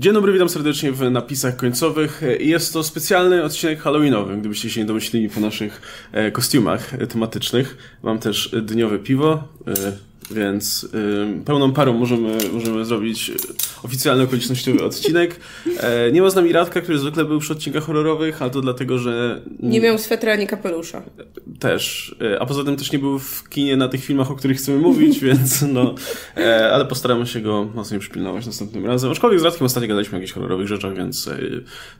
Dzień dobry, witam serdecznie w napisach końcowych. Jest to specjalny odcinek halloweenowy, gdybyście się nie domyślili po naszych e, kostiumach tematycznych. Mam też dniowe piwo, e, więc y, pełną parą możemy, możemy zrobić oficjalny okolicznościowy odcinek. E, nie ma z nami Radka, który zwykle był przy odcinkach horrorowych, ale to dlatego, że... Nie miał swetra ani kapelusza. Też. E, a poza tym też nie był w kinie na tych filmach, o których chcemy mówić, więc no... E, ale postaramy się go mocniej przypilnować następnym razem. Aczkolwiek z Radkiem ostatnio gadaliśmy o jakichś horrorowych rzeczach, więc e,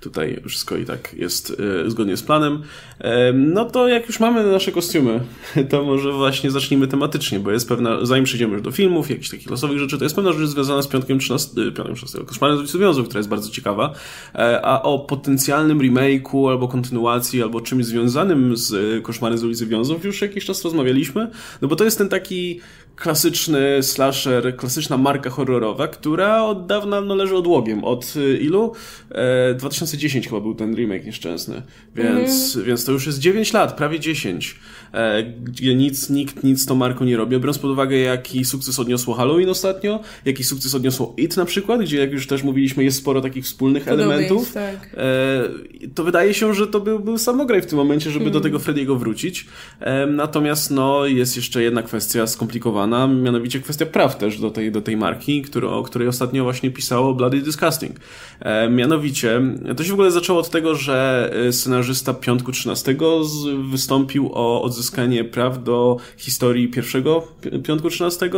tutaj wszystko i tak jest e, zgodnie z planem. E, no to jak już mamy nasze kostiumy, to może właśnie zacznijmy tematycznie, bo jest pewna zanim przejdziemy już do filmów, jakichś takich losowych rzeczy, to jest pewna rzecz związana z piątkiem 13, piątkiem 13, koszmarem z Wiązów, która jest bardzo ciekawa, e, a o potencjalnym remake'u, albo kontynuacji, albo czymś związanym z koszmarem z ulicy Wiązów już jakiś czas rozmawialiśmy, no bo to jest ten taki klasyczny slasher, klasyczna marka horrorowa, która od dawna no, leży odłogiem. Od y, ilu? E, 2010 chyba był ten remake nieszczęsny. Więc, mm. więc to już jest 9 lat, prawie 10, e, gdzie nic, nikt nic z tą marką nie robi. Biorąc pod uwagę, jaki sukces odniosło Halloween ostatnio, jaki sukces odniosło It na przykład, gdzie jak już też mówiliśmy, jest sporo takich wspólnych elementów. tak. e, to wydaje się, że to był, był samograj w tym momencie, żeby mm. do tego Frediego wrócić. E, natomiast no, jest jeszcze jedna kwestia skomplikowana mianowicie kwestia praw też do tej, do tej marki, który, o której ostatnio właśnie pisało Bloody Disgusting. E, mianowicie, to się w ogóle zaczęło od tego, że e, scenarzysta Piątku 13 z, wystąpił o odzyskanie praw do historii pierwszego Piątku 13,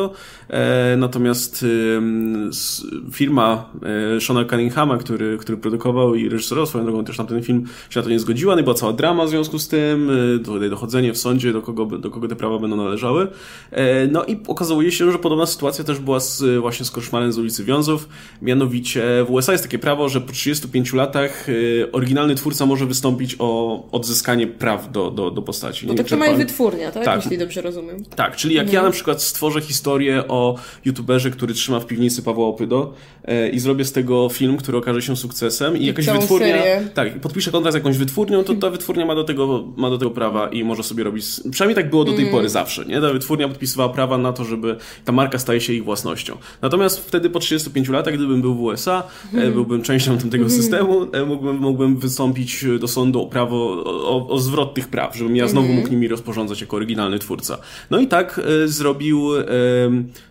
e, natomiast e, firma e, Shona Cunninghama, który, który produkował i reżyserował swoją drogą też na ten film, się na to nie zgodziła, no była cała drama w związku z tym, tutaj dochodzenie w sądzie, do kogo, do kogo te prawa będą należały. E, no i okazuje się, że podobna sytuacja też była z, właśnie z koszmarem z ulicy Wiązów. Mianowicie w USA jest takie prawo, że po 35 latach y, oryginalny twórca może wystąpić o odzyskanie praw do, do, do postaci. No to ma pan... wytwórnia, tak? tak? Jeśli dobrze rozumiem. Tak, czyli jak mhm. ja na przykład stworzę historię o youtuberze, który trzyma w piwnicy Pawła Opydo y, i zrobię z tego film, który okaże się sukcesem i, jakaś wytwórnia... Serię. Tak, podpiszę kontrakt z jakąś wytwórnią, to ta wytwórnia ma do tego, ma do tego prawa i może sobie robić... Przynajmniej tak było do tej mm. pory zawsze, nie? Ta wytwórnia podpisywała prawa na to, żeby ta marka staje się ich własnością. Natomiast wtedy po 35 latach, gdybym był w USA, mm. byłbym częścią tego mm. systemu, e, mógłbym, mógłbym wystąpić do sądu o prawo, o, o zwrot tych praw, żebym ja znowu mm. mógł nimi rozporządzać jako oryginalny twórca. No i tak e, zrobił, e,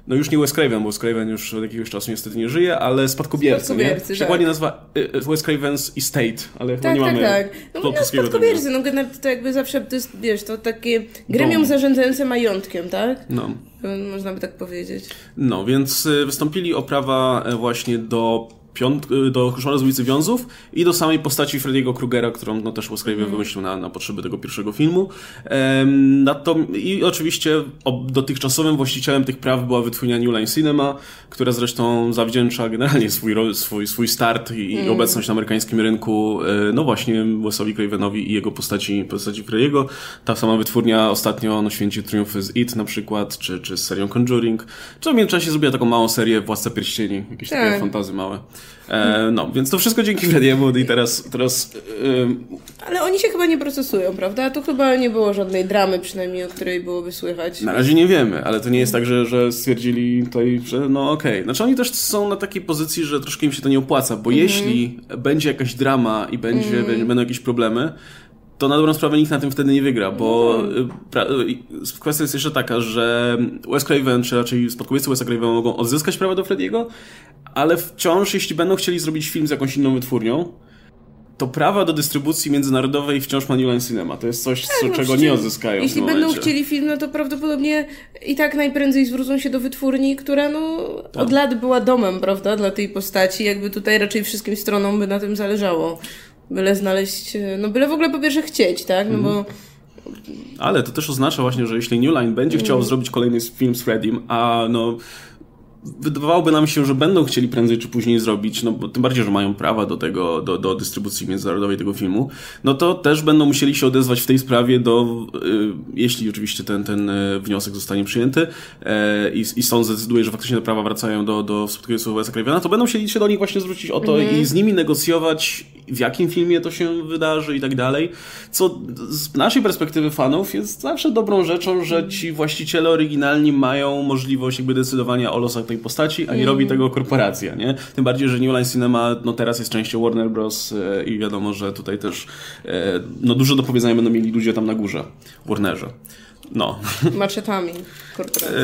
no już nie Wes Craven, bo Wes Craven już od jakiegoś czasu niestety nie żyje, ale spadkobiercy, spadkobiercy nie? Tak. Dokładnie nazwa Wes Craven's Estate, ale tak, nie tak, mamy tak. No, no spadkobiercy, no to jakby zawsze, to jest, wiesz, to takie gremium Dom. zarządzające majątkiem, tak? No. Można by tak powiedzieć. No, więc y, wystąpili o prawa e, właśnie do piąt, y, do Koszmara z ulicy Wiązów i do samej postaci Freddy'ego Krugera, którą no, też Wes Craven mm. wymyślił na, na potrzeby tego pierwszego filmu. Ehm, na to, I oczywiście o, dotychczasowym właścicielem tych praw była wytwórnia New Line Cinema, która zresztą zawdzięcza generalnie swój, swój, swój start i mm. obecność na amerykańskim rynku e, no właśnie Wesowi Cravenowi i jego postaci, postaci Freddy'ego. Ta sama wytwórnia ostatnio no, święci triumfy z It na przykład, czy, czy z serią Conjuring, czy w międzyczasie zrobiła taką małą serię Władca Pierścieni, jakieś tak. takie fantazy małe. E, no, więc to wszystko dzięki Frediemu i teraz... teraz Ale oni się chyba nie procesują, prawda? Tu chyba nie było żadnej dramy przynajmniej, o której byłoby słychać. Na razie nie wiemy, ale to nie jest tak, że, że stwierdzili tutaj, że no okej. Okay. Znaczy oni też są na takiej pozycji, że troszkę im się to nie opłaca, bo mm -hmm. jeśli będzie jakaś drama i będzie, mm -hmm. będą jakieś problemy, to na dobrą sprawę nikt na tym wtedy nie wygra, bo mm. kwestia jest jeszcze taka, że Wes Craven, czy raczej spadkobiercy Wes Craven mogą odzyskać prawa do Frediego, ale wciąż, jeśli będą chcieli zrobić film z jakąś inną wytwórnią, to prawa do dystrybucji międzynarodowej wciąż ma New Line Cinema. To jest coś, tak, co, no czego nie odzyskają. Jeśli będą chcieli film, no to prawdopodobnie i tak najprędzej zwrócą się do wytwórni, która no, tak. od lat była domem, prawda, dla tej postaci. Jakby tutaj raczej wszystkim stronom by na tym zależało. Byle znaleźć, no byle w ogóle po pierwsze chcieć, tak? No bo ale to też oznacza właśnie, że jeśli New Line będzie chciał mm. zrobić kolejny film z Freddiem, a no wydawałoby nam się, że będą chcieli prędzej czy później zrobić, no bo tym bardziej, że mają prawa do tego, do, do dystrybucji międzynarodowej tego filmu, no to też będą musieli się odezwać w tej sprawie do, y, jeśli oczywiście ten, ten y, wniosek zostanie przyjęty y, i, i sąd zdecyduje, że faktycznie te prawa wracają do, do współtwórców Wesa Cravena, to będą chcieli się do nich właśnie zwrócić o to mm -hmm. i z nimi negocjować w jakim filmie to się wydarzy i tak dalej. Co z naszej perspektywy fanów jest zawsze dobrą rzeczą, że ci właściciele oryginalni mają możliwość jakby decydowania o losach tej postaci, a nie robi tego korporacja, nie? Tym bardziej, że New Line Cinema no teraz jest częścią Warner Bros. E, i wiadomo, że tutaj też e, no dużo do powiedzenia będą mieli ludzie tam na górze, w Warnerze. No. Maczetami korporacji.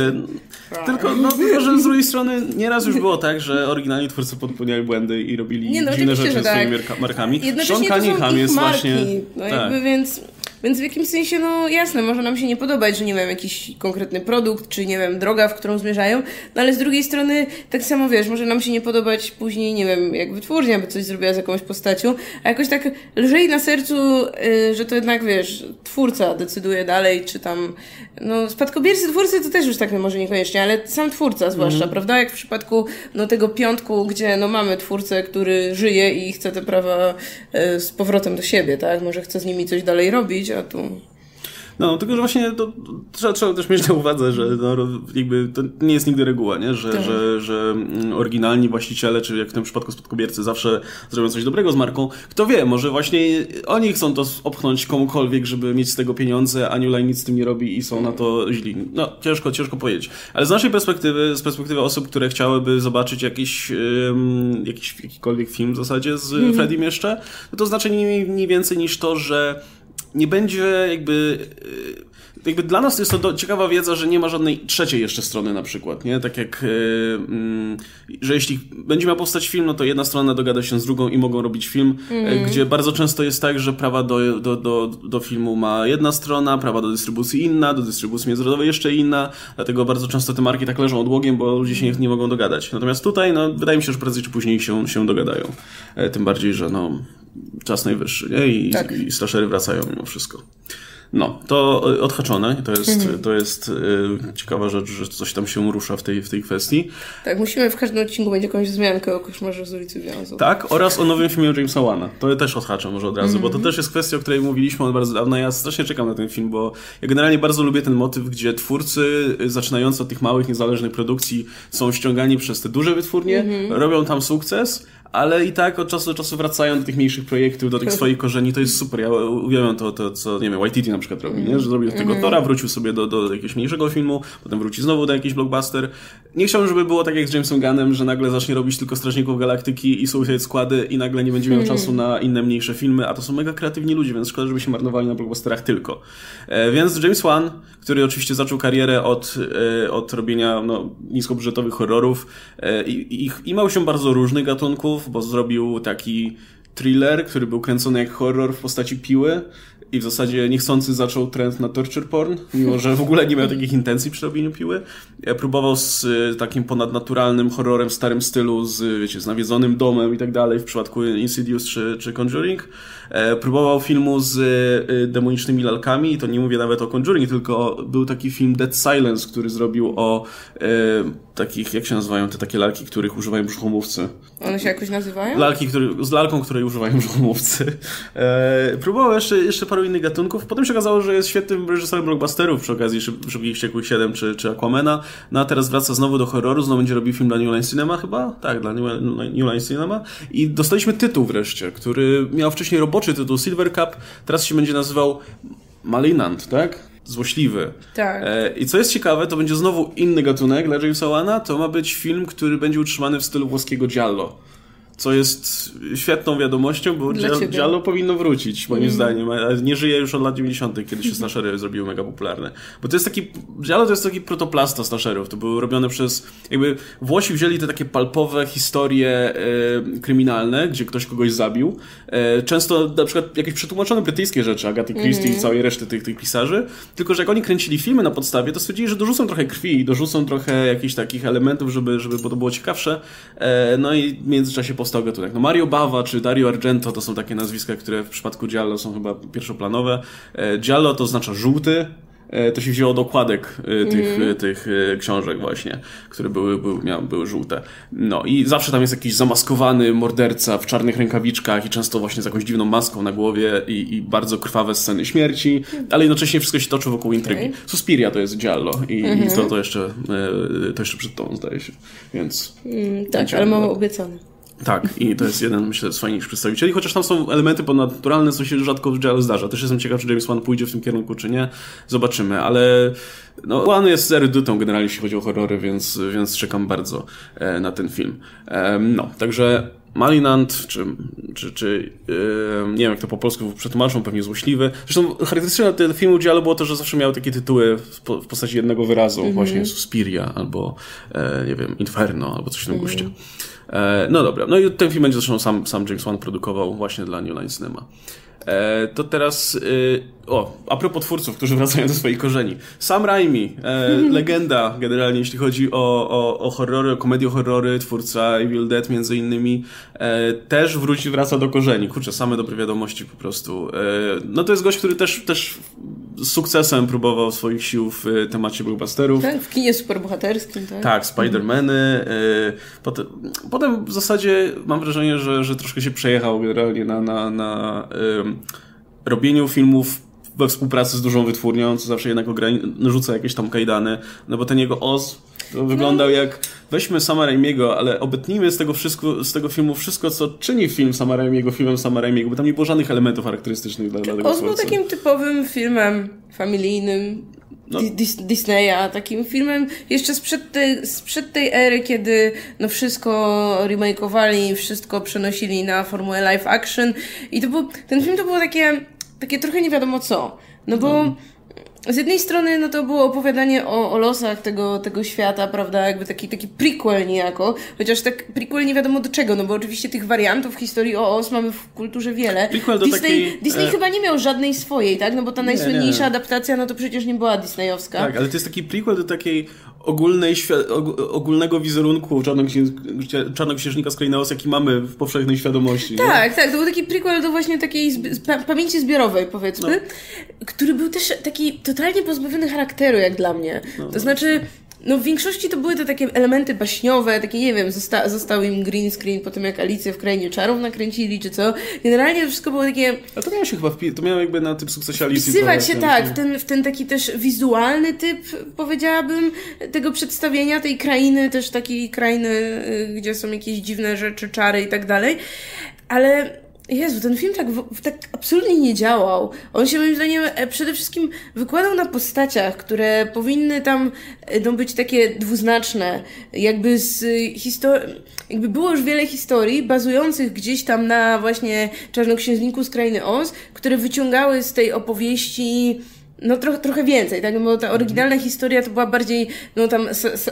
E, tylko, no, tylko, że z drugiej strony nieraz już było tak, że oryginalni twórcy podpowiadali błędy i robili nie, no, dziwne rzeczy tak. swoimi markami. Sean Cunningham jest marki. właśnie... No, tak. jakby, więc więc w jakimś sensie, no jasne, może nam się nie podobać, że nie wiem, jakiś konkretny produkt, czy nie wiem, droga, w którą zmierzają, no ale z drugiej strony, tak samo wiesz, może nam się nie podobać później, nie wiem, jak wytwórnia by coś zrobiła z jakąś postacią, a jakoś tak lżej na sercu, yy, że to jednak, wiesz, twórca decyduje dalej, czy tam, no spadkobiercy twórcy to też już tak może niekoniecznie, ale sam twórca zwłaszcza, mm. prawda? Jak w przypadku, no tego piątku, gdzie, no mamy twórcę, który żyje i chce te prawa yy, z powrotem do siebie, tak? Może chce z nimi coś dalej robić, no, tylko że właśnie to, trzeba, trzeba też mieć na uwadze, że no, jakby to nie jest nigdy reguła, nie? Że, tak. że, że mm, oryginalni właściciele, czy jak w tym przypadku spadkobiercy, zawsze zrobią coś dobrego z marką. Kto wie, może właśnie oni chcą to opchnąć komukolwiek, żeby mieć z tego pieniądze, a New nic z tym nie robi i są na to źli. No, ciężko, ciężko powiedzieć. Ale z naszej perspektywy, z perspektywy osób, które chciałyby zobaczyć jakiś, um, jakiś jakikolwiek film w zasadzie z mm -hmm. Freddiem jeszcze, no to znaczy nie mniej więcej niż to, że nie będzie jakby y, jakby dla nas jest to do, ciekawa wiedza, że nie ma żadnej trzeciej jeszcze strony na przykład, nie? Tak jak, yy, że jeśli będzie miał powstać film, no to jedna strona dogada się z drugą i mogą robić film, mm. gdzie bardzo często jest tak, że prawa do, do, do, do filmu ma jedna strona, prawa do dystrybucji inna, do dystrybucji międzynarodowej jeszcze inna, dlatego bardzo często te marki tak leżą odłogiem, bo ludzie się nie, nie mogą dogadać. Natomiast tutaj, no, wydaje mi się, że prędzej czy później się, się dogadają. E, tym bardziej, że no, czas najwyższy, nie? I, tak. i slashery wracają mimo wszystko. No, to odhaczone. To jest, mhm. to jest y, ciekawa rzecz, że coś tam się rusza w tej, w tej kwestii. Tak, musimy w każdym odcinku mieć jakąś wzmiankę o koszmarze z ulicy Wiązów. Tak, oraz o nowym filmie Jamesa Wana. To też odhaczę może od razu, mhm. bo to mhm. też jest kwestia, o której mówiliśmy od bardzo dawna. Ja strasznie czekam na ten film, bo ja generalnie bardzo lubię ten motyw, gdzie twórcy, y, zaczynający od tych małych, niezależnych produkcji, są ściągani przez te duże wytwórnie, mhm. robią tam sukces, ale i tak od czasu do czasu wracają do tych mniejszych projektów, do tych swoich korzeni, to jest super. Ja uwielbiam to, to co, nie wiem, YTT na przykład robi, nie? że zrobił tego mm. Tora, wrócił sobie do, do jakiegoś mniejszego filmu, potem wróci znowu do jakiś blockbuster. Nie chciałbym, żeby było tak jak z Jamesem Gunnem, że nagle zacznie robić tylko Strażników Galaktyki i Suicide Składy i nagle nie będzie miał mm. czasu na inne mniejsze filmy, a to są mega kreatywni ludzie, więc szkoda, żeby się marnowali na blockbusterach tylko. E, więc James Wan, który oczywiście zaczął karierę od, e, od robienia no, niskobudżetowych horrorów e, i, i, i mał się bardzo różnych gatunków, bo zrobił taki thriller, który był kręcony jak horror w postaci piły i w zasadzie niechcący zaczął trend na torture porn, mimo że w ogóle nie miał takich intencji przy robieniu piły. Próbował z y, takim ponadnaturalnym horrorem w starym stylu, z, wiecie, z nawiedzonym domem i tak dalej, w przypadku Insidious czy, czy Conjuring. E, próbował filmu z y, demonicznymi lalkami i to nie mówię nawet o Conjuring, tylko był taki film Dead Silence, który zrobił o e, takich, jak się nazywają te takie lalki, których używają brzuchomówcy. One się jakoś nazywają? Lalki, który, z lalką, której używają brzuchomówcy. E, próbował jeszcze, jeszcze paru innych gatunków. Potem się okazało, że jest świetnym reżyserem blockbusterów przy okazji Szybkich Wściekłych 7 czy, czy Aquamena. No a teraz wraca znowu do horroru, znowu będzie robił film dla New Line Cinema chyba? Tak, dla New, New Line Cinema. I dostaliśmy tytuł wreszcie, który miał wcześniej roboczy tytuł Silver Cup, teraz się będzie nazywał Malinant, tak? Złośliwy. Tak. E, I co jest ciekawe, to będzie znowu inny gatunek dla Jamesa Wana, to ma być film, który będzie utrzymany w stylu włoskiego giallo co jest świetną wiadomością, bo Giallo powinno wrócić, moim mm. zdaniem. Nie żyje już od lat 90., kiedy się slashery zrobiły mega popularne. Bo to jest taki, Giallo to jest taki protoplasta slasherów. To były robione przez, jakby Włosi wzięli te takie palpowe historie e, kryminalne, gdzie ktoś kogoś zabił. E, często na przykład jakieś przetłumaczone brytyjskie rzeczy, Agaty Christie mm. i całej reszty tych, tych pisarzy. Tylko, że jak oni kręcili filmy na podstawie, to stwierdzili, że dorzucą trochę krwi, dorzucą trochę jakichś takich elementów, żeby, żeby bo to było ciekawsze. E, no i w międzyczasie powstał powstał gatunek. No Mario Bava czy Dario Argento to są takie nazwiska, które w przypadku Giallo są chyba pierwszoplanowe. E, Giallo to oznacza żółty, e, to się wzięło do okładek e, tych, mm. tych książek właśnie, które były, były, miały, były żółte. No i zawsze tam jest jakiś zamaskowany morderca w czarnych rękawiczkach i często właśnie z jakąś dziwną maską na głowie i, i bardzo krwawe sceny śmierci, ale jednocześnie wszystko się toczy wokół intrygi. Okay. Suspiria to jest Giallo i, mm -hmm. i mhm. to, to, jeszcze, to jeszcze przed tą zdaje się, więc... Mm, tak, ale mamy obiecane. Tak, i to jest jeden, myślę, z fajniejszych przedstawicieli, chociaż tam są elementy ponadnaturalne, co się rzadko w dziale zdarza. Też jestem ciekaw, czy James Wan pójdzie w tym kierunku, czy nie. Zobaczymy, ale no, Wan jest erydytą generalnie, jeśli chodzi o horrory, więc, więc czekam bardzo e, na ten film. E, no, także Malinant, czy, czy, czy yy, nie wiem jak to po polsku przetłumaczą, pewnie złośliwy. Zresztą charakterystyczne dla filmu Giallo było to, że zawsze miały takie tytuły w, w postaci jednego wyrazu, mm -hmm. właśnie Suspiria, albo e, nie wiem, Inferno, albo coś w tym mm -hmm. guście. E, no dobra, no i ten film będzie zresztą sam, sam James Wan produkował właśnie dla New Line Cinema. E, to teraz, y, o, a propos twórców, którzy wracają do swoich korzeni. Sam Raimi, e, legenda generalnie, jeśli chodzi o, o, o horrory, o komedię horrory, twórca Evil Dead między innymi, e, też wróci, wraca do korzeni. Kurczę, same dobre wiadomości po prostu. no to jest gość, który też, też z sukcesem próbował swoich sił w temacie blockbusterów. Tak, w kinie superbohaterskim, tak? Tak, Spider-Many. Potem, potem w zasadzie mam wrażenie, że, że troszkę się przejechał generalnie na, na, na robieniu filmów we współpracy z dużą wytwórnią, co zawsze jednak rzuca jakieś tam kajdany, no bo ten jego Oz wyglądał jak weźmy Sama Raimiego, ale obetnijmy z tego, wszystko, z tego filmu wszystko, co czyni film Sama Raimiego filmem Sama Raimiego, bo tam nie było żadnych elementów charakterystycznych dla, dla tego Oz był takim typowym filmem familijnym, no. Disneya, takim filmem jeszcze sprzed tej, sprzed tej ery, kiedy no wszystko remakeowali, wszystko przenosili na formułę live action. I to był, ten film to było takie, takie trochę nie wiadomo co, no bo no z jednej strony, no to było opowiadanie o, o losach tego, tego świata, prawda, jakby taki, taki prequel niejako, chociaż tak prequel nie wiadomo do czego, no bo oczywiście tych wariantów historii o Os mamy w kulturze wiele. Prequel do Disney, takiej, Disney e... chyba nie miał żadnej swojej, tak, no bo ta najsłynniejsza nie, nie. adaptacja, no to przecież nie była disneyowska. Tak, ale to jest taki prequel do takiej ogólnej, ogólnego wizerunku czarnoksiężnika z Krainy Os, jaki mamy w powszechnej świadomości. Tak, nie? tak, to był taki prequel do właśnie takiej pamięci zbiorowej, powiedzmy, no. który był też taki totalnie pozbawiony charakteru, jak dla mnie. No, to znaczy, no w większości to były te takie elementy baśniowe, takie nie wiem, zosta został im green screen po tym jak Alicję w Krainie Czarów nakręcili, czy co. Generalnie to wszystko było takie... A to miało się chyba, to miało jakby na tym sukcesie Alicji. Wpisywać się tak, w ten, w ten taki też wizualny typ, powiedziałabym, tego przedstawienia tej krainy, też takiej krainy, y, gdzie są jakieś dziwne rzeczy, czary i tak dalej. Ale Jezu, ten film tak, tak absolutnie nie działał. On się moim zdaniem e, przede wszystkim wykładał na postaciach, które powinny tam e, no, być takie dwuznaczne. Jakby z historii, jakby było już wiele historii bazujących gdzieś tam na właśnie Czarnoksiężniku z Krainy Oz, które wyciągały z tej opowieści no trochę, trochę więcej, tak? Bo ta oryginalna historia to była bardziej, no tam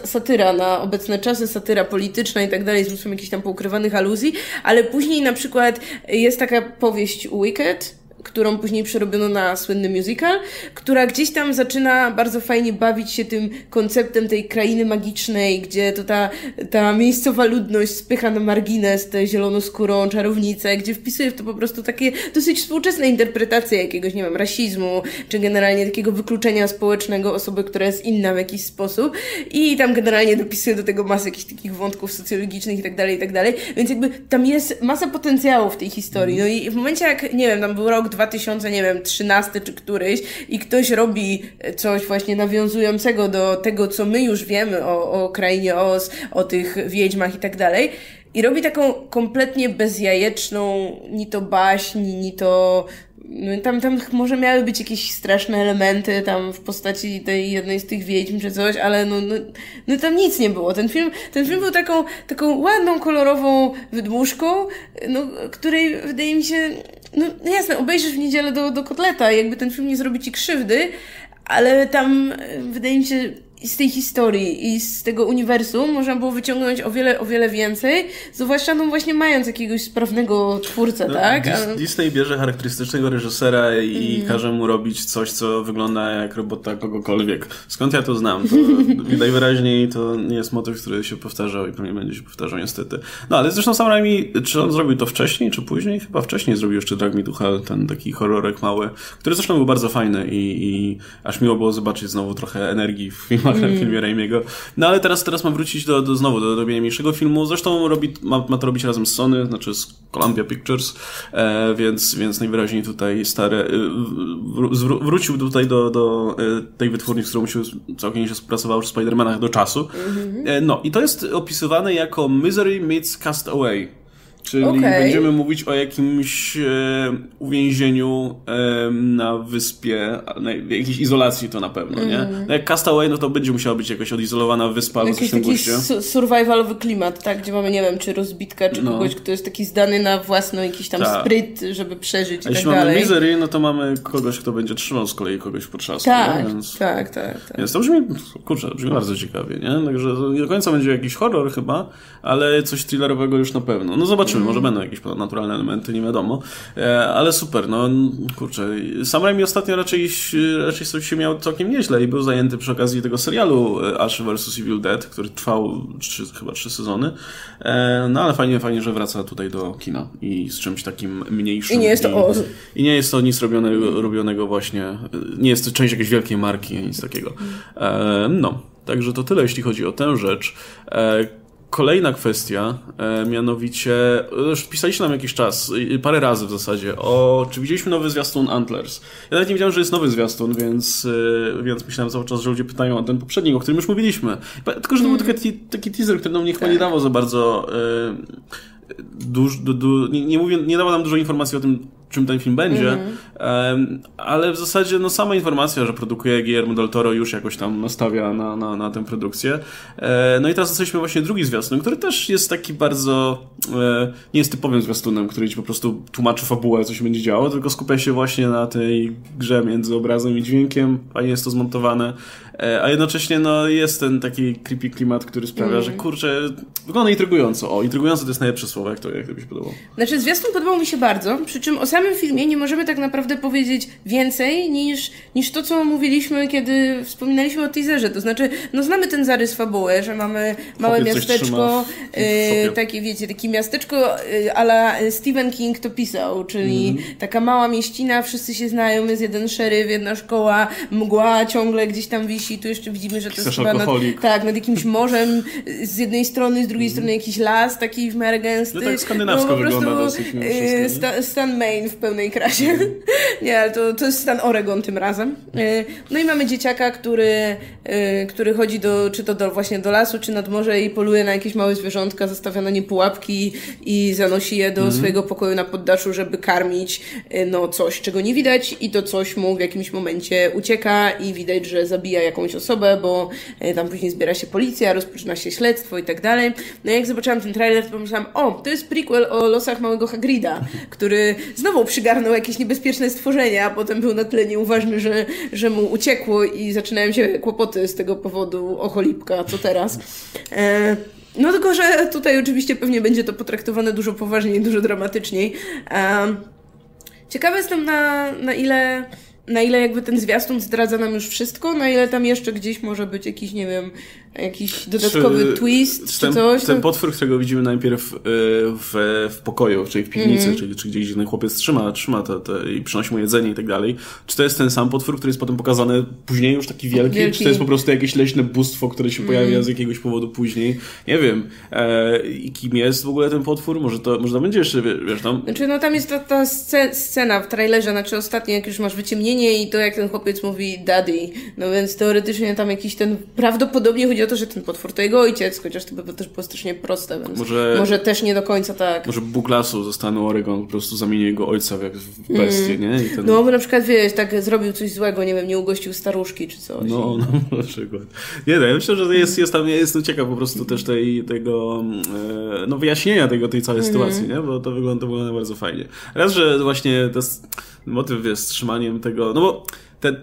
satyra na obecne czasy, satyra polityczna i tak dalej, z mnóstwem jakichś tam poukrywanych aluzji, ale później na przykład jest taka powieść Wicked, którą później przerobiono na słynny musical, która gdzieś tam zaczyna bardzo fajnie bawić się tym konceptem tej krainy magicznej, gdzie to ta, ta miejscowa ludność spycha na margines tę zielonoskórą czarownicę, gdzie wpisuje w to po prostu takie dosyć współczesne interpretacje jakiegoś, nie wiem, rasizmu, czy generalnie takiego wykluczenia społecznego osoby, która jest inna w jakiś sposób. I tam generalnie dopisuje do tego masę jakichś takich wątków socjologicznych i tak dalej, i tak dalej, więc jakby tam jest masa potencjału w tej historii, no i w momencie jak, nie wiem, tam był rok 2000, nie wiem, 13 czy któryś i ktoś robi coś właśnie nawiązującego do tego, co my już wiemy o, o krainie Oz, o tych wiedźmach i tak dalej, i robi taką kompletnie bezjajeczną, ni to baśń, ni to no, tam, tam może miały być jakieś straszne elementy tam w postaci tej jednej z tych wiedźm czy coś, ale no, no, no tam nic nie było. Ten film, ten film był taką, taką ładną, kolorową wydmuszką, no, której wydaje mi się, no jasne, obejrzysz w niedzielę do, do kotleta jakby ten film nie zrobi ci krzywdy, ale tam wydaje mi się z tej historii i z tego uniwersum można było wyciągnąć o wiele, o wiele więcej, zwłaszcza no właśnie mając jakiegoś sprawnego twórcę, no, tak? Dis Disney bierze charakterystycznego reżysera i mm. każe mu robić coś, co wygląda jak robota kogokolwiek. Skąd ja to znam? To najwyraźniej to nie jest motyw, który się powtarzał i pewnie będzie się powtarzał niestety. No ale zresztą sam Raimi, czy on zrobił to wcześniej, czy później? Chyba wcześniej zrobił jeszcze Drag Me to Hell, ten taki horrorek mały, który zresztą był bardzo fajny i, i aż miło było zobaczyć znowu trochę energii w filmach filmach, mm. filmie Raimiego. No ale teraz, teraz ma wrócić do, do znowu do robienia mniejszego filmu. Zresztą robi, ma, ma to robić razem z Sony, znaczy z Columbia Pictures, e, więc, więc najwyraźniej tutaj stare, e, wr, wrócił tutaj do, do e, tej wytwórni, z którą się całkiem nieźle współpracował w Spider-Manach do czasu. Mm -hmm. e, no i to jest opisywane jako Misery Meets Cast Away. Czyli Okej. będziemy mówić o jakimś e, uwięzieniu e, na wyspie, na jakiejś izolacji to na pewno, nie? No jak Castaway, no to będzie musiała być jakoś odizolowana wyspa Jakiś w guście. su- survivalowy klimat, tak? Gdzie mamy, nie wiem, czy rozbitka, czy No. kogoś, kto jest taki zdany na własny jakiś tam Tak. spryt, żeby przeżyć A i tak jeśli mamy dalej. Misery, no to mamy kogoś, kto będzie trzymał z kolei kogoś pod trzasku, Tak? Więc... tak, tak, tak. Więc to brzmi, kurczę, brzmi bardzo ciekawie, nie? Także nie do końca będzie jakiś horror chyba, ale coś thrillerowego już na pewno. No zobaczymy, Mhm. może będą jakieś naturalne elementy, nie wiadomo. E, ale super, no kurczę. Sam Raimi ostatnio raczej, raczej coś się miał całkiem nieźle i był zajęty przy okazji tego serialu e, Ash vs. Evil Dead, który trwał trzy, chyba trzy sezony. E, no ale fajnie, fajnie, że wraca tutaj do kina i z czymś takim mniejszym. I nie jest to Oz. I nie jest to nic robionego, robionego właśnie, nie jest to część jakiejś wielkiej marki, nic takiego. No, także to tyle, jeśli chodzi o tę rzecz. Kolejna kwestia, e, mianowicie, już pisaliście nam jakiś czas, parę razy w zasadzie, o czy widzieliśmy nowy zwiastun Antlers. Ja nawet nie wiedziałem, że jest nowy zwiastun, więc, e, więc myślałem cały czas, że ludzie pytają o ten poprzedni, o którym już mówiliśmy. Tylko, że to był taki, taki teaser, który nam nie, chyba nie dawał za bardzo e, duż, du, du, nie, nie, mówię, nie dawał nam dużo informacji o tym, czym ten film będzie, em, ale w zasadzie no, sama informacja, że produkuje Guillermo del Toro już jakoś tam nastawia na, na, na tę produkcję. E, no i teraz dostaliśmy właśnie drugi zwiastun, który też jest taki bardzo, e, nie jest typowym zwiastunem, który ci po prostu tłumaczy fabułę, co się będzie działo, tylko skupia się właśnie na tej grze między obrazem i dźwiękiem, fajnie jest to zmontowane, a jednocześnie no, jest ten taki creepy klimat, który sprawia, że kurczę, wygląda intrygująco. O, intrygująco to jest najlepsze słowo, jak to, jak to byś podobał. Znaczy, zwiastun podobał mi się bardzo, przy czym o samym filmie nie możemy tak naprawdę powiedzieć więcej niż, niż to, co mówiliśmy, kiedy wspominaliśmy o teaserze. To znaczy, no znamy ten zarys fabuły, że mamy małe miasteczko, y, takie wiecie, takie miasteczko y, ala Stephen King to pisał, czyli Mhm. taka mała mieścina, wszyscy się znają, jest jeden szeryf, jedna szkoła, mgła ciągle gdzieś tam wisi, tu jeszcze widzimy, że to jest chyba nad, tak, nad jakimś morzem, z jednej strony, z drugiej strony jakiś las, taki w miarę gęsty. No tak skandynawsko po prostu, wygląda dosyć y, sta, stan Maine w pełnej krasie. nie, ale to, to jest stan Oregon tym razem. Y, No i mamy dzieciaka, który, y, który chodzi do, czy to do, właśnie do lasu, czy nad morze i poluje na jakieś małe zwierzątka, zostawia na nie pułapki i zanosi je do Mhm. swojego pokoju na poddaszu, żeby karmić no, coś, czego nie widać i to coś mu w jakimś momencie ucieka i widać, że zabija jakąś osobę, bo y, tam później zbiera się policja, rozpoczyna się śledztwo i tak dalej. No i jak zobaczyłam ten trailer, to pomyślałam, o, to jest prequel o losach małego Hagrida, który znowu przygarnął jakieś niebezpieczne stworzenia, a potem był na tyle nieuważny, że, że mu uciekło i zaczynają się kłopoty z tego powodu. O cholipka, co teraz? E, no tylko, że tutaj oczywiście pewnie będzie to potraktowane dużo poważniej, dużo dramatyczniej. E, ciekawa jestem na, na ile na ile jakby ten zwiastun zdradza nam już wszystko, na ile tam jeszcze gdzieś może być jakiś, nie wiem, jakiś dodatkowy twist czy ten, coś. Ten no- potwór, którego widzimy najpierw y, w, w pokoju, czyli w piwnicy, Mhm. czyli, czy gdzieś ten chłopiec trzyma, trzyma to, to i przynosi mu jedzenie i tak dalej. Czy to jest ten sam potwór, który jest potem pokazany później już taki wielki? Wielki. Czy to jest po prostu jakieś leśne bóstwo, które się pojawia z jakiegoś powodu później? Nie wiem. E, I kim jest w ogóle ten potwór? Może to, może to będzie jeszcze, wie- wiesz, tam... Znaczy, no tam jest ta, ta sce- scena w trailerze, znaczy ostatnio, jak już masz wyciemnienie i to, jak ten chłopiec mówi daddy. No więc teoretycznie tam jakiś ten. Prawdopodobnie chodzi o to, że ten potwór to jego ojciec, chociaż to by też było strasznie proste, więc Może- może też nie do końca tak. Może Bóg lasu zostanie Oregon, po prostu zamieni jego ojca w, jak w bestię, nie? I ten... No, bo na przykład, wiesz, tak zrobił coś złego, nie wiem, nie ugościł staruszki czy coś. No, no, na przykład. Nie, no, ja myślę, że jest, jest tam, jestem ciekaw po prostu też tej, tego, e, no wyjaśnienia tego, tej całej sytuacji, nie? Bo to wygląda, wygląda bardzo fajnie. Raz, że właśnie to jest motyw jest trzymaniem tego, no bo ten,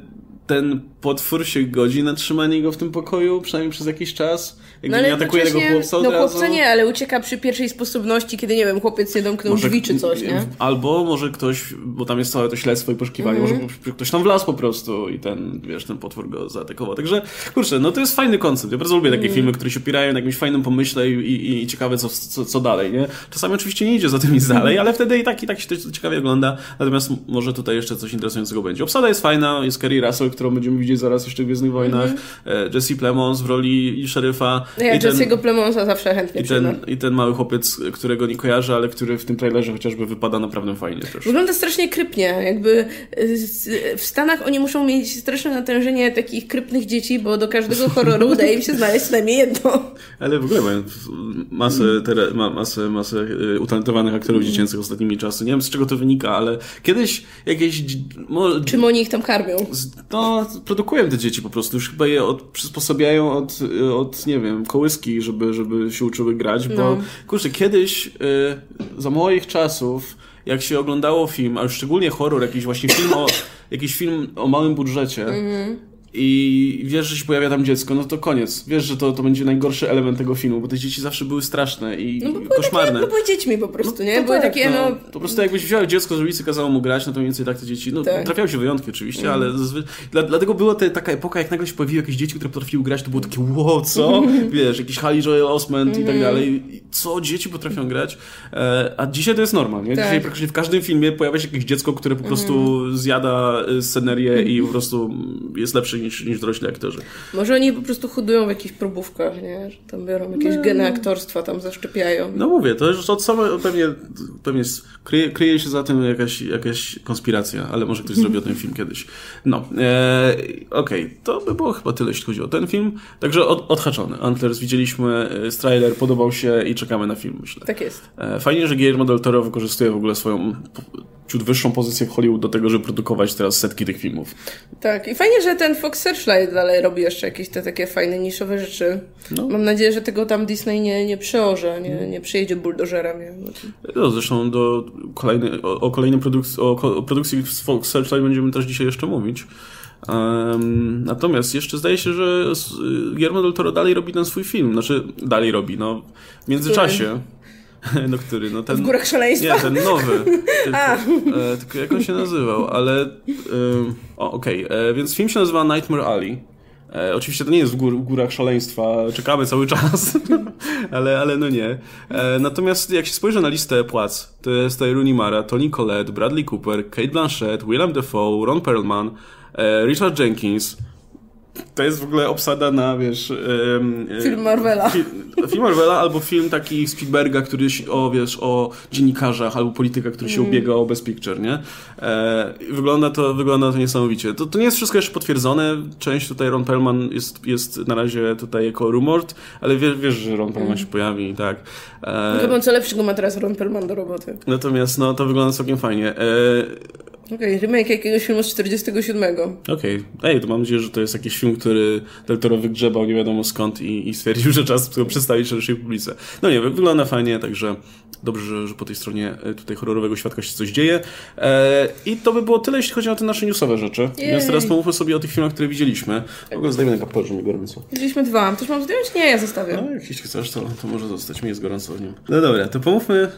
ten potwór się godzi na trzymanie go w tym pokoju, przynajmniej przez jakiś czas. Jakby nie atakuje tego chłopca od No razu. chłopca nie, ale ucieka przy pierwszej sposobności, kiedy, nie wiem, chłopiec nie domknął drzwi czy coś, nie? Albo może ktoś, bo tam jest całe to śledztwo i poszukiwanie, Mhm. może ktoś tam wlazł po prostu i ten, wiesz, ten potwór go zaatakował. Także, kurczę, no to jest fajny koncept. Ja bardzo lubię takie filmy, które się opierają na jakimś fajnym pomyśle i, i, i ciekawe, co, co, co dalej, nie? Czasami oczywiście nie idzie za tym nic Mhm. dalej, ale wtedy i tak, i tak się to ciekawie ogląda. Natomiast może tutaj jeszcze coś interesującego będzie. Obsada jest fajna, jest Kerry Russell, którą będziemy widzieć zaraz jeszcze w Gwiezdnych Wojnach, e, Jesse Plemons w roli szeryfa. Ja I ten- Jesse'ego Plemonsa zawsze chętnie i ten, I ten mały chłopiec, którego nie kojarzę, ale który w tym trailerze chociażby wypada naprawdę fajnie też. Wygląda strasznie krypnie, jakby y, w Stanach oni muszą mieć straszne natężenie takich krypnych dzieci, bo do każdego horroru udaje im się znaleźć co najmniej jedno. Ale w ogóle mają masę, tere, ma, masę, masę y, utalentowanych aktorów dziecięcych ostatnimi czasy. Nie wiem z czego to wynika, ale kiedyś jakieś... Mo, Czym oni ich tam karmią? z- no, produkują te dzieci po prostu. Już chyba je od, przysposabiają od, od, nie wiem, kołyski, żeby, żeby się uczyły grać, bo No. kurczę, kiedyś y, za moich czasów jak się oglądało film, a już szczególnie horror, jakiś właśnie film o, jakiś film o małym budżecie Mhm. I wiesz, że się pojawia tam dziecko, no to koniec. Wiesz, że to, to będzie najgorszy element tego filmu, bo te dzieci zawsze były straszne i No bo były koszmarne. takie, no były dziećmi po prostu, nie? To były tak, takie, no... no, Po prostu jakbyś wziął dziecko z rodzicy, kazało mu grać, no to mniej więcej tak te dzieci, no Tak. Mhm. trafiały się wyjątki oczywiście, ale zazwy... Dla, dlatego była te, taka epoka, jak nagle się pojawiły jakieś dzieci, które potrafiły grać, to było takie, wow, co? Wiesz, jakiś Haley Joel Osment i tak Mhm. dalej. I Co? Dzieci potrafią grać? E, a dzisiaj to jest norma, nie? Dzisiaj Tak. Mhm. praktycznie w każdym filmie pojawia się jakieś dziecko, które po prostu zjada y, scenerię i po prostu jest lepsze niż, niż dorośli aktorzy. Może oni po prostu hodują w jakichś próbówkach, nie? Że tam biorą jakieś geny aktorstwa, tam zaszczepiają. No mówię, to już od samego pewnie, pewnie jest- kryje, kryje się za tym jakaś, jakaś konspiracja, ale może ktoś zrobi o tym film kiedyś. No, e, okej, to by było chyba tyle, jeśli chodzi o ten film. Także od, odhaczony. Antlers widzieliśmy, e, trailer podobał się i czekamy na film, myślę. Tak jest. E, Fajnie, że Guillermo del Toro wykorzystuje w ogóle swoją ciut wyższą pozycję w Hollywood do tego, żeby produkować teraz setki tych filmów. Tak, i fajnie, że ten Fox Searchlight dalej robi jeszcze jakieś te takie fajne, niszowe rzeczy. No. Mam nadzieję, że tego tam Disney nie, nie przeorze, nie, nie przyjedzie buldożerem. Nie? No, zresztą do kolejnej, o, o kolejnej produkcji, o, produkcji Fox Searchlight będziemy też dzisiaj jeszcze mówić. Em, natomiast jeszcze zdaje się, że s- Guillermo del Toro dalej robi ten swój film. Znaczy, dalej robi, no w międzyczasie. No który? No ten... W Górach Szaleństwa? Nie, ten nowy. Tylko, e, tylko jak on się nazywał, ale... em, o, okej. e, Więc film się nazywa Nightmare Alley. E, oczywiście to nie jest w, gór, w górach szaleństwa, czekamy cały czas, ale, ale no nie. E, natomiast jak się spojrzy na listę płac, to jest tutaj Rooney Mara, Tony Collette, Bradley Cooper, Kate Blanchett, Willem Dafoe, Ron Perlman, e, Richard Jenkins. To jest w ogóle obsada na, wiesz... e, Film Marvela. Fi, film Marvela albo film taki Spielberga, który się, o, wiesz, o dziennikarzach albo polityka, który się ubiega o Best Picture, nie? E, wygląda, to, wygląda to niesamowicie. To, to nie jest wszystko jeszcze potwierdzone. Część tutaj Ron Perlman jest, jest na razie tutaj jako rumored, ale wiesz, wiesz że Ron Perlman się pojawi i tak. E, Chyba co lepszego ma teraz Ron Perlman do roboty. natomiast no, to wygląda całkiem fajnie. E, Okej, remake jakiegoś filmu z 47. Okej, ej, to mam nadzieję, że to jest jakiś film, który Del Toro wygrzebał nie wiadomo skąd i, i stwierdził, że czas go przedstawić szerszej publice. No nie, wygląda fajnie, także dobrze, że, że po tej stronie e, tutaj horrorowego świadka się coś dzieje. E, I to by było tyle, jeśli chodzi o te nasze newsowe rzeczy. Więc teraz pomówmy sobie o tych filmach, które widzieliśmy. W ogóle zdejmę na kapel, że mi gorąco. Widzieliśmy dwa. Też mam zdjąć? Nie, ja zostawię. No, jak jeśli chcesz, to, to może zostać. Mi jest gorąco w nim. No dobra, to pomówmy...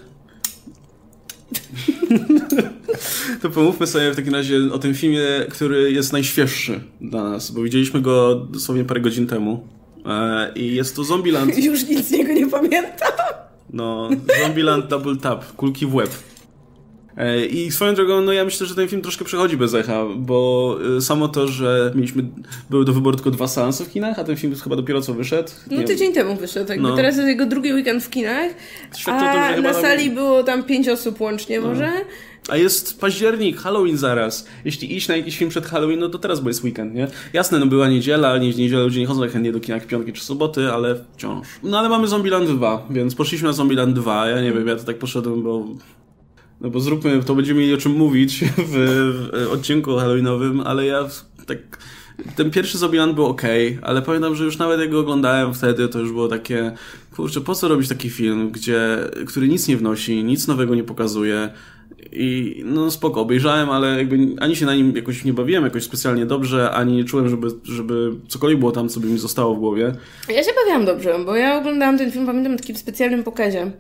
to pomówmy sobie w takim razie o tym filmie, który jest najświeższy dla nas, bo widzieliśmy go dosłownie parę godzin temu. E, I jest to Zombieland. Już nic z niego nie pamiętam. No, Zombieland Double Tap, kulki w łeb. E, I swoją drogą, no ja myślę, że ten film troszkę przechodzi bez echa, bo e, samo to, że mieliśmy, były do wyboru tylko dwa seanse w kinach, a ten film chyba dopiero co wyszedł. No Nie- tydzień temu wyszedł. Jakby No. Teraz jest jego drugi weekend w kinach. Świadczy tym, A na tam- sali było tam pięć osób łącznie może. A jest październik, Halloween zaraz. Jeśli iść na jakiś film przed Halloween, no to teraz, bo jest weekend, nie? Jasne, no była niedziela, nie w niedzielę ludzie nie chodzą tak chętnie do kina jak piątki czy soboty, ale wciąż. No ale mamy Zombieland 2, więc poszliśmy na Zombieland 2. Ja nie wiem, ja to tak poszedłem, bo... No bo zróbmy, to będziemy mieli o czym mówić w, w odcinku halloweenowym, ale ja tak... Ten pierwszy Zombieland był ok, ale pamiętam, że już nawet jak go oglądałem wtedy, to już było takie, kurczę, po co robić taki film, gdzie, który nic nie wnosi, nic nowego nie pokazuje i no spoko, obejrzałem, ale jakby ani się na nim jakoś nie bawiłem jakoś specjalnie dobrze, ani nie czułem, żeby, żeby cokolwiek było tam, co by mi zostało w głowie. Ja się bawiłam dobrze, bo ja oglądałam ten film, pamiętam, na takim specjalnym pokazie,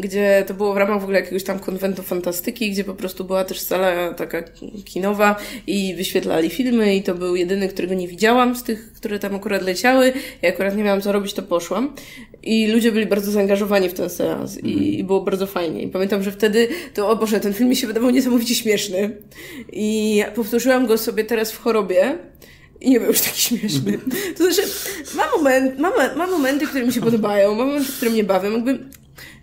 gdzie to było w ramach w ogóle jakiegoś tam konwentu fantastyki, gdzie po prostu była też sala taka kinowa i wyświetlali filmy i to był jedyny, którego nie widziałam z tych, które tam akurat leciały. Ja akurat nie miałam co robić, to poszłam. I ludzie byli bardzo zaangażowani w ten seans i, i było bardzo fajnie. I pamiętam, że wtedy to, o Boże, ten film mi się wydawał niesamowicie śmieszny. I powtórzyłam go sobie teraz w chorobie. i nie był już taki śmieszny. To znaczy, ma, moment, ma, ma momenty, które mi się podobają, ma momenty, które mnie bawią. Jakby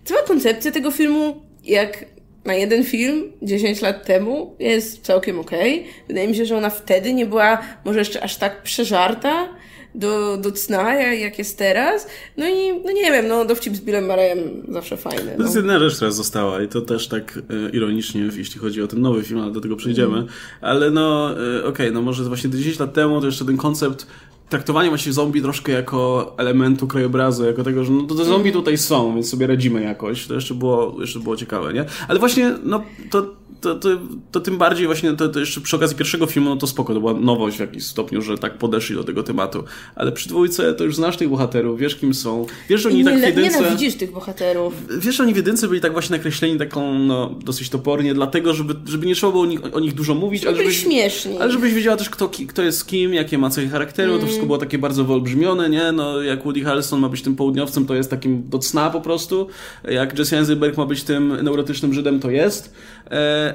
cała koncepcja tego filmu, jak na jeden film 10 lat temu jest całkiem okej. Okay. Wydaje mi się, że ona wtedy nie była może jeszcze aż tak przeżarta do, do cna, jak jest teraz. No i, no nie wiem, no dowcip z Billem Murrayem zawsze fajny. No. To jest jedna rzecz, która została i to też tak e, ironicznie, jeśli chodzi o ten nowy film, ale do tego przejdziemy. Mm. Ale no, e, okej, okay, no może właśnie 10 lat temu to jeszcze ten koncept traktowanie właśnie zombie troszkę jako elementu krajobrazu, jako tego, że no to zombie tutaj są, więc sobie radzimy jakoś. To jeszcze było, jeszcze było ciekawe, nie? Ale właśnie, no to to, to, to tym bardziej właśnie to, to, jeszcze przy okazji pierwszego filmu, no to spoko, to była nowość w jakimś stopniu, że tak podeszli do tego tematu. Ale przy dwójce to już znasz tych bohaterów, wiesz kim są, wiesz, że oni nie, tak w jedynce... Nie widzisz tych bohaterów. Wiesz, że oni w jedynce byli tak właśnie nakreśleni taką, no, dosyć topornie, dlatego, żeby, żeby nie trzeba było o nich, o nich dużo mówić, żeby ale żebyś, śmieszni. ale żebyś wiedziała też, kto, kto jest kim, jakie ma cechy charakteru, mm. to wszystko było takie bardzo wyolbrzymione, nie? No, jak Woody Harrelson ma być tym południowcem, to jest takim do cna po prostu, jak Jesse Eisenberg ma być tym neurotycznym Żydem, to jest. E,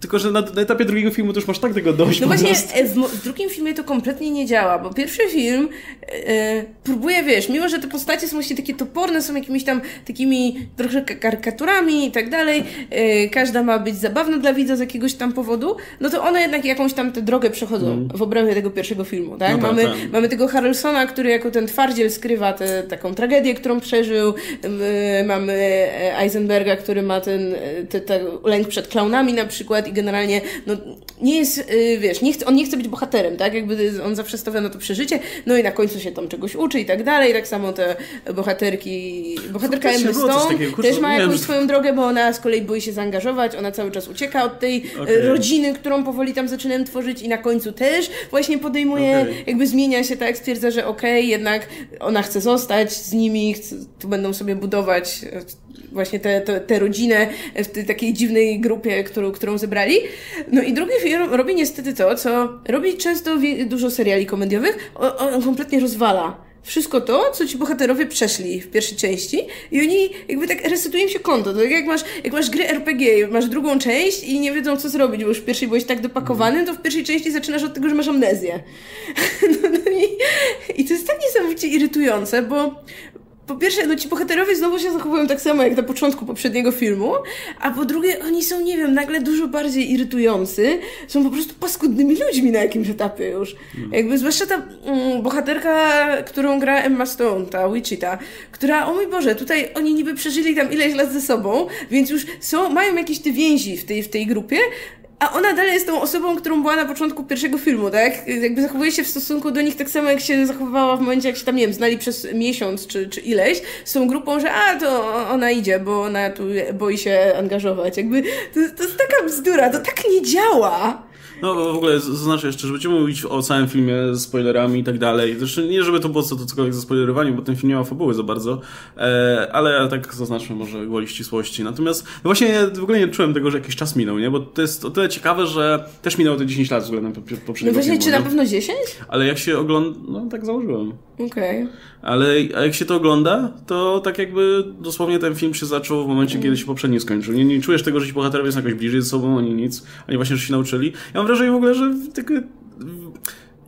tylko, że na, na, etapie drugiego filmu to już masz tak tego dość. No właśnie, e, w, w, drugim filmie to kompletnie nie działa, bo pierwszy film e, próbuje, wiesz, mimo że te postacie są właśnie takie toporne, są jakimiś tam takimi trochę karykaturami i tak dalej, e, każda ma być zabawna dla widza z jakiegoś tam powodu, no to one jednak jakąś tam tę drogę przechodzą mm. w obrębie tego pierwszego filmu, tak? No mamy, tak, tak. mamy tego Harrelsona, który jako ten twardziel skrywa tę taką tragedię, którą przeżył, mamy e, Eisenberga, który ma ten, e, ten, ten lęk przed klaunami na przykład i generalnie no, nie jest, y, wiesz, nie chce, on nie chce być bohaterem, tak? Jakby on zawsze stawia na to przeżycie, no i na końcu się tam czegoś uczy i tak dalej. Tak samo te bohaterki, bohaterka Emma Stone też ma jakąś swoją drogę, bo ona z kolei boi się zaangażować, ona cały czas ucieka od tej y, okay. rodziny, którą powoli tam zaczynam tworzyć i na końcu też właśnie podejmuje, okay. jakby zmienia się tak, stwierdza, że okej, okay, jednak ona chce zostać z nimi, chce, tu będą sobie budować właśnie tę te, te, te rodzinę w tej takiej dziwnej grupie, którą, którą zebrali. No i drugi film robi niestety to, co robi często dużo seriali komediowych, on, on kompletnie rozwala wszystko to, co ci bohaterowie przeszli w pierwszej części i oni jakby tak resetują się konto. To tak jak masz, jak masz gry RPG, masz drugą część i nie wiedzą co zrobić, bo już w pierwszej byłeś tak dopakowany, to w pierwszej części zaczynasz od tego, że masz amnezję. No, no i, I to jest tak niesamowicie irytujące, bo po pierwsze, no ci bohaterowie znowu się zachowują tak samo jak na początku poprzedniego filmu, a po drugie, oni są, nie wiem, nagle dużo bardziej irytujący, są po prostu paskudnymi ludźmi na jakimś etapie już. Mm. Jakby, zwłaszcza ta mm, bohaterka, którą gra Emma Stone, ta Wichita, która, o mój Boże, tutaj oni niby przeżyli tam ileś lat ze sobą, więc już są, mają jakieś te więzi w tej, w tej grupie, a ona dalej jest tą osobą, którą była na początku pierwszego filmu, tak? Jakby zachowuje się w stosunku do nich tak samo, jak się zachowywała w momencie, jak się tam, nie wiem, znali przez miesiąc czy, czy ileś, z tą grupą, że a, to ona idzie, bo ona tu boi się angażować. Jakby to, to jest taka bzdura, to tak nie działa. No w ogóle zaznaczę jeszcze, że będziemy mówić o całym filmie z spoilerami i tak dalej. Zresztą nie, żeby to było co, to cokolwiek ze spoilerowaniem, bo ten film nie ma fabuły za bardzo, e, ale tak zaznaczmy może gwoli ścisłości. Natomiast no właśnie w ogóle nie czułem tego, że jakiś czas minął, nie? Bo to jest o tyle ciekawe, że też minęło te 10 lat względem poprzedniego No właśnie, filmu, czy na pewno 10? Ale jak się ogląda, no tak założyłem. Okej. Okay. Ale a jak się to ogląda, to tak jakby dosłownie ten film się zaczął w momencie, mm. kiedy się poprzedni skończył. Nie, nie czujesz tego, że ci bohaterowie są jakoś bliżej ze sobą, ani nic, ani właśnie, że się nauczyli. Ja mam wrażenie w ogóle, że tylko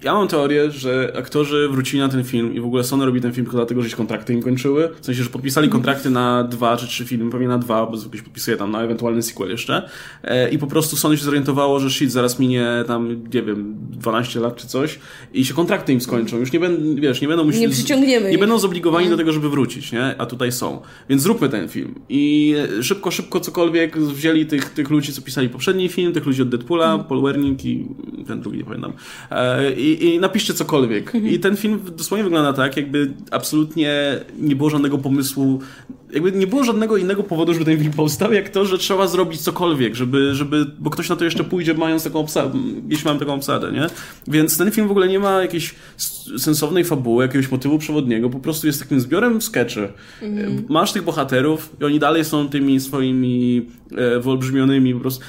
ja mam teorię, że aktorzy wrócili na ten film i w ogóle Sony robi ten film tylko dlatego, że się kontrakty im kończyły. W sensie, że podpisali mhm. kontrakty na dwa czy trzy filmy, pewnie na dwa, bo zwykle się podpisuje tam na ewentualny sequel jeszcze. E, I po prostu Sony się zorientowało, że shit, zaraz minie tam, nie wiem, 12 lat czy coś i się kontrakty im skończą. Już nie będą, wiesz, nie będą musieli... Nie przyciągniemy Nie będą zobligowani do mhm. tego, żeby wrócić, nie? A tutaj są. Więc zróbmy ten film. I szybko, szybko cokolwiek wzięli tych, tych ludzi, co pisali poprzedni film, tych ludzi od Deadpoola, mm. Paul Wernick i ten drugi, nie pamiętam. E, I i, napiszcie cokolwiek. I ten film dosłownie wygląda tak, jakby absolutnie nie było żadnego pomysłu, jakby nie było żadnego innego powodu, żeby ten film powstał, jak to, że trzeba zrobić cokolwiek, żeby, żeby bo ktoś na to jeszcze pójdzie, mając taką obsadę, jeśli mam taką obsadę, nie? Więc ten film w ogóle nie ma jakiejś sensownej fabuły, jakiegoś motywu przewodniego, po prostu jest takim zbiorem sketchy. Mhm. Masz tych bohaterów i oni dalej są tymi swoimi e, wyolbrzymionymi, po prostu,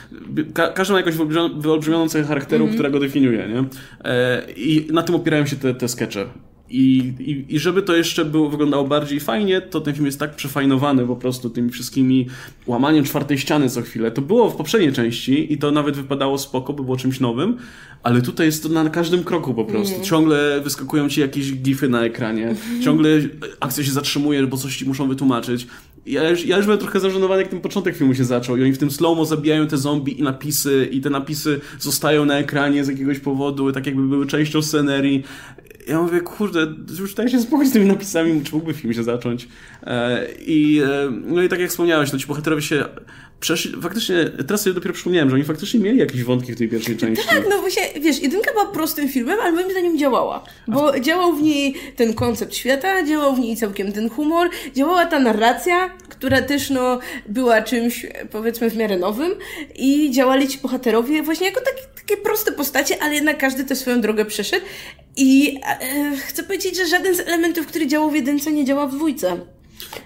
ka każdy ma jakąś wyolbrzymioną cechę charakteru, mhm. która go definiuje, nie? E, I na tym opierają się te, te skecze. I, i, I żeby to jeszcze było, wyglądało bardziej fajnie, to ten film jest tak przefajnowany po prostu tymi wszystkimi łamaniem czwartej ściany co chwilę. To było w poprzedniej części i to nawet wypadało spoko, by było czymś nowym, ale tutaj jest to na każdym kroku po prostu. Mm. Ciągle wyskakują ci jakieś gify na ekranie, ciągle akcja się zatrzymuje, bo coś ci muszą wytłumaczyć. Ja już, ja już byłem trochę zażenowany, jak ten początek filmu się zaczął i oni w tym slow-mo zabijają te zombie i napisy i te napisy zostają na ekranie z jakiegoś powodu, tak jakby były częścią scenerii ja mówię, kurde, już daj się spokój z tymi napisami, czy mógłby film się zacząć. E, I, e, no i tak jak wspomniałeś, no ci bohaterowie się przeszli, faktycznie, teraz sobie dopiero przypomniałem, że oni faktycznie mieli jakieś wątki w tej pierwszej części. Tak, no właśnie, wiesz, jedynka była prostym filmem, ale moim zdaniem działała. Bo działał w niej ten koncept świata, działał w niej całkiem ten humor, działała ta narracja, która też, no, była czymś, powiedzmy, w miarę nowym i działali ci bohaterowie właśnie jako takie, takie proste postacie, ale jednak każdy tę swoją drogę przeszedł i e, chcę powiedzieć, że żaden z elementów, który działał w jedynce, nie działa w dwójce.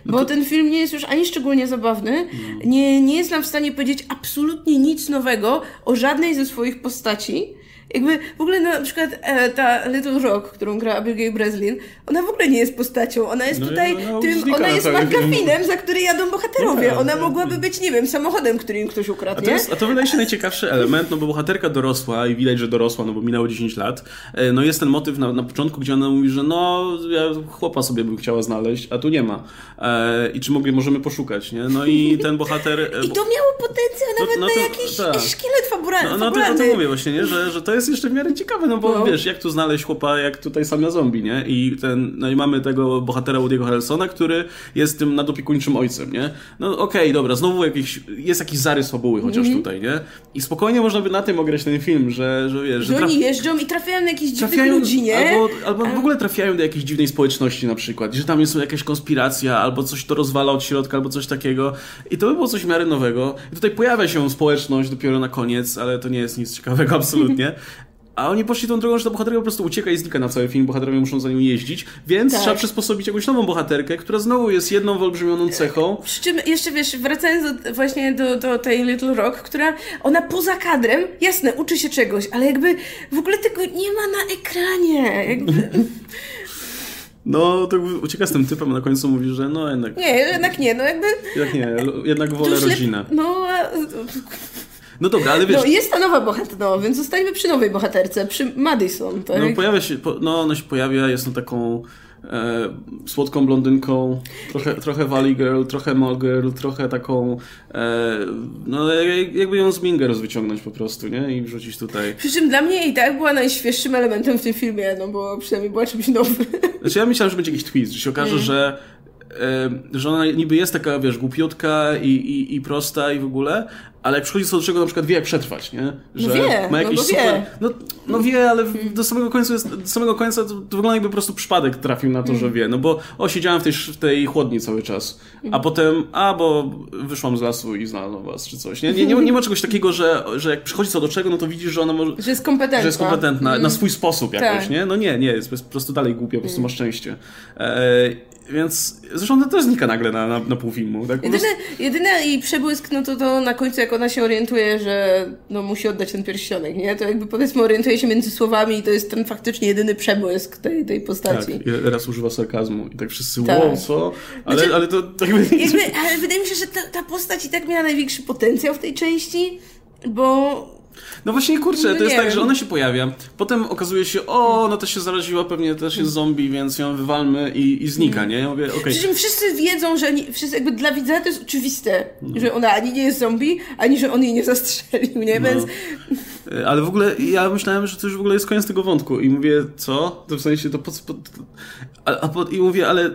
No Bo to... ten film nie jest już ani szczególnie zabawny, nie, nie jest nam w stanie powiedzieć absolutnie nic nowego o żadnej ze swoich postaci. Jakby w ogóle na przykład e, ta Little Rock, którą gra Abigail Breslin, ona w ogóle nie jest postacią. Ona jest no, tutaj no, tym, ona jest McGuffinem, za który jadą bohaterowie. No, ona mogłaby być, nie wiem, samochodem, który im ktoś ukradł. A to, jest, a to wydaje się najciekawszy element, no bo bohaterka dorosła i widać, że dorosła, no bo minęło 10 lat. E, no jest ten motyw na, na początku, gdzie ona mówi, że no ja chłopa sobie bym chciała znaleźć, a tu nie ma. E, I czy mogli, możemy poszukać, nie? No i ten bohater... E, I to miało potencjał no, nawet no, to, na jakiś tak. szkielet fabularny. No, no to, to mówię właśnie, nie? Że, że to jest jeszcze w miarę ciekawe, no bo no. wiesz, jak tu znaleźć chłopa, jak tutaj sam na zombie, nie? I ten, no i mamy tego bohatera Woody'ego Harrelsona, który jest tym nadopiekuńczym ojcem, nie? No okej, okay, dobra, znowu jakiś, jest jakiś zarys fabuły chociaż mm tutaj, nie? I spokojnie można by na tym ograć ten film, że, że wiesz... Że, że oni jeżdżą i trafiają na jakichś dziwnych ludzi, nie? Albo, albo w ogóle trafiają do jakiejś dziwnej społeczności na przykład, że tam jest jakaś konspiracja, albo coś to rozwala od środka, albo coś takiego. I to by było coś w miarę nowego. I tutaj pojawia się społeczność dopiero na koniec, ale to nie jest nic ciekawego absolutnie. A oni poszli tą drogą, że ta bohaterka po prostu ucieka i znika na cały film, bohaterowie muszą za nią jeździć, więc tak. trzeba przysposobić jakąś nową bohaterkę, która znowu jest jedną wyolbrzymioną cechą. Przy czym jeszcze wiesz, wracając do, właśnie do, do tej Little Rock, która ona poza kadrem, jasne, uczy się czegoś, ale jakby w ogóle tego nie ma na ekranie. Jakby... No, to ucieka z tym typem, a na końcu mówi, że no jednak... Nie, jednak nie, no jakby... Jak nie, jednak wolę rodzinę. No, a... No dobra, ale wiesz... No jest ta nowa bohaterka, no, więc zostańmy przy nowej bohaterce, przy Madison, tak? No pojawia się, no ona się pojawia, jest no taką e, słodką blondynką, trochę, trochę Valley Girl, trochę Mall Girl, trochę taką e, no jakby ją z Mingers wyciągnąć po prostu, nie? I wrzucić tutaj. Przy czym dla mnie i tak była najświeższym elementem w tym filmie, no bo przynajmniej była czymś nowym. Znaczy ja myślałem, że będzie jakiś twist, że się okaże, mm. że że ona niby jest taka, wiesz, głupiutka i, i, i prosta i w ogóle, ale jak przychodzi co do czego, na przykład wie jak przetrwać, nie? Że no wie, ma jakieś no super... Wie. No, no wie, ale do samego końca jest, do samego końca to, to wygląda jakby po prostu przypadek trafił na to, mm. że wie. No bo o, siedziałem w tej, w tej chłodni cały czas, a mm. potem, a, bo wyszłam z lasu i znalazłam was, czy coś. Nie, nie, nie, nie ma czegoś takiego, że, że jak przychodzi co do czego, no to widzisz, że ona może... Że jest kompetentna. Że jest kompetentna mm. na swój sposób jakoś, tak. nie? No nie, nie, jest, po prostu dalej głupia, po prostu mm. ma szczęście. E, więc zresztą to też znika nagle na, na, na pół filmu. Tak? Jedyny, jedyny jej przebłysk, no to, to na końcu, jak ona się orientuje, że no, musi oddać ten pierścionek, nie? To jakby powiedzmy orientuje się między słowami i to jest ten faktycznie jedyny przebłysk tej, tej postaci. Tak, raz używa sarkazmu i tak wszyscy, tak. wow, co? Ale, znaczy, ale to tak jakby... jakby... Ale wydaje mi się, że ta, ta postać i tak miała największy potencjał w tej części, bo no właśnie, kurczę, no to jest tak, że ona się pojawia, potem okazuje się, o, no to się zaraziła, pewnie też jest zombie, więc ją wywalmy i, i znika, nie? Ja mówię, okay. Przy czym wszyscy wiedzą, że nie, wszyscy jakby dla widza to jest oczywiste, no. że ona ani nie jest zombie, ani że on jej nie zastrzelił, nie? No. Więc... E, ale w ogóle ja myślałem, że to już w ogóle jest koniec tego wątku i mówię, co? To w sensie to po, po, a, a po, i mówię, ale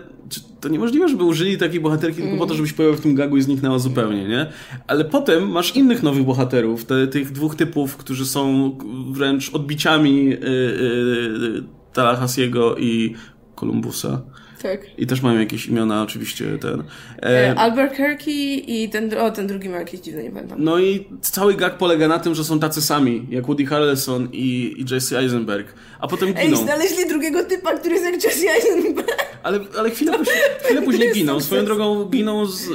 to niemożliwe, żeby użyli takiej bohaterki tylko po to, żebyś pojawił w tym gagu i zniknęła zupełnie, nie? Ale potem masz innych nowych bohaterów, te, tych dwóch typów, którzy są wręcz odbiciami yy, yy, Talahasiego i Columbusa. Tak. I też mają jakieś imiona, oczywiście ten. E, Albuquerque i ten, o, ten drugi ma jakieś dziwne, nie pamiętam. No i cały gag polega na tym, że są tacy sami, jak Woody Harrelson i, i Jesse Eisenberg. A potem giną. Ej, znaleźli drugiego typa, który jest jak Jesse Eisenberg. Ale, ale chwilę, później, chwilę później giną. Swoją drogą giną z... Y,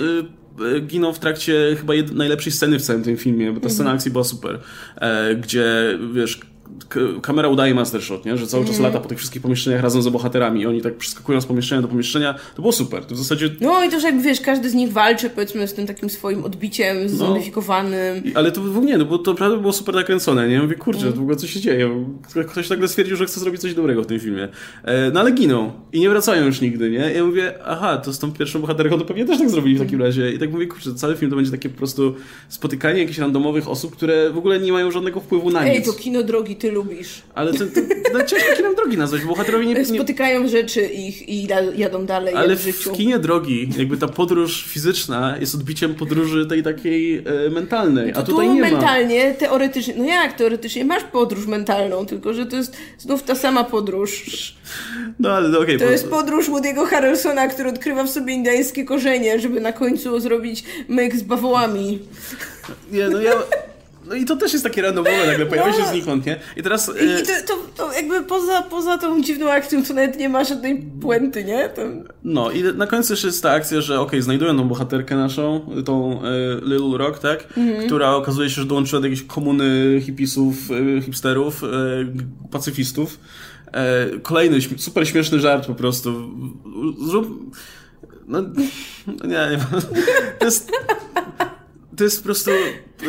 y, giną w trakcie chyba najlepszej sceny w całym tym filmie, bo ta scena mhm. akcji była super, e, gdzie wiesz, kamera udaje master shot, nie? że cały czas mm. lata po tych wszystkich pomieszczeniach razem z bohaterami i oni tak przeskakują z pomieszczenia do pomieszczenia, to było super. To w zasadzie... No i to, że jakby wiesz, każdy z nich walczy powiedzmy z tym takim swoim odbiciem no. zmodyfikowanym. No. Ale to w ogóle nie, no bo to naprawdę było super nakręcone, nie? Ja mówię, kurczę, mm. w ogóle co się dzieje? Ktoś nagle stwierdził, że chce zrobić coś dobrego w tym filmie. E, no ale giną i nie wracają już nigdy, nie? Ja mówię, aha, to z tą pierwszą bohaterką to pewnie też tak zrobili w takim razie. I tak mówię, kurczę, cały film to będzie takie po prostu spotykanie jakichś randomowych osób, które w ogóle nie mają żadnego wpływu na nic. Ej, to kino drogi ty lubisz. Ale to, to, to ciężko kinem drogi nazwać, bo bohaterowie nie, nie... Spotykają rzeczy ich i jadą dalej Ale w, życiu. w kinie drogi, jakby ta podróż fizyczna jest odbiciem podróży tej takiej e, mentalnej, a tutaj nie mentalnie, ma. teoretycznie, no jak teoretycznie, masz podróż mentalną, tylko że to jest znów ta sama podróż. No ale no, okej. Okay, to po... jest podróż Woody'ego Harrelsona, który odkrywa w sobie indyjskie korzenie, żeby na końcu zrobić myk z bawołami. Nie, no ja... No i to też jest takie randomowe, nagle pojawia się no. znikąd, nie? I teraz... I, i to, to, to, jakby poza, poza tą dziwną akcją, to nawet nie ma żadnej puenty, nie? To... No i na końcu jeszcze jest ta akcja, że okej, okay, znajdują tą bohaterkę naszą, tą e, Little Rock, tak? Mhm. Która okazuje się, że dołączyła do jakiejś komuny hipisów, e, hipsterów, e, pacyfistów. E, kolejny super śmieszny żart po prostu. Zrób... No, no nie, nie. To jest to jest po prostu,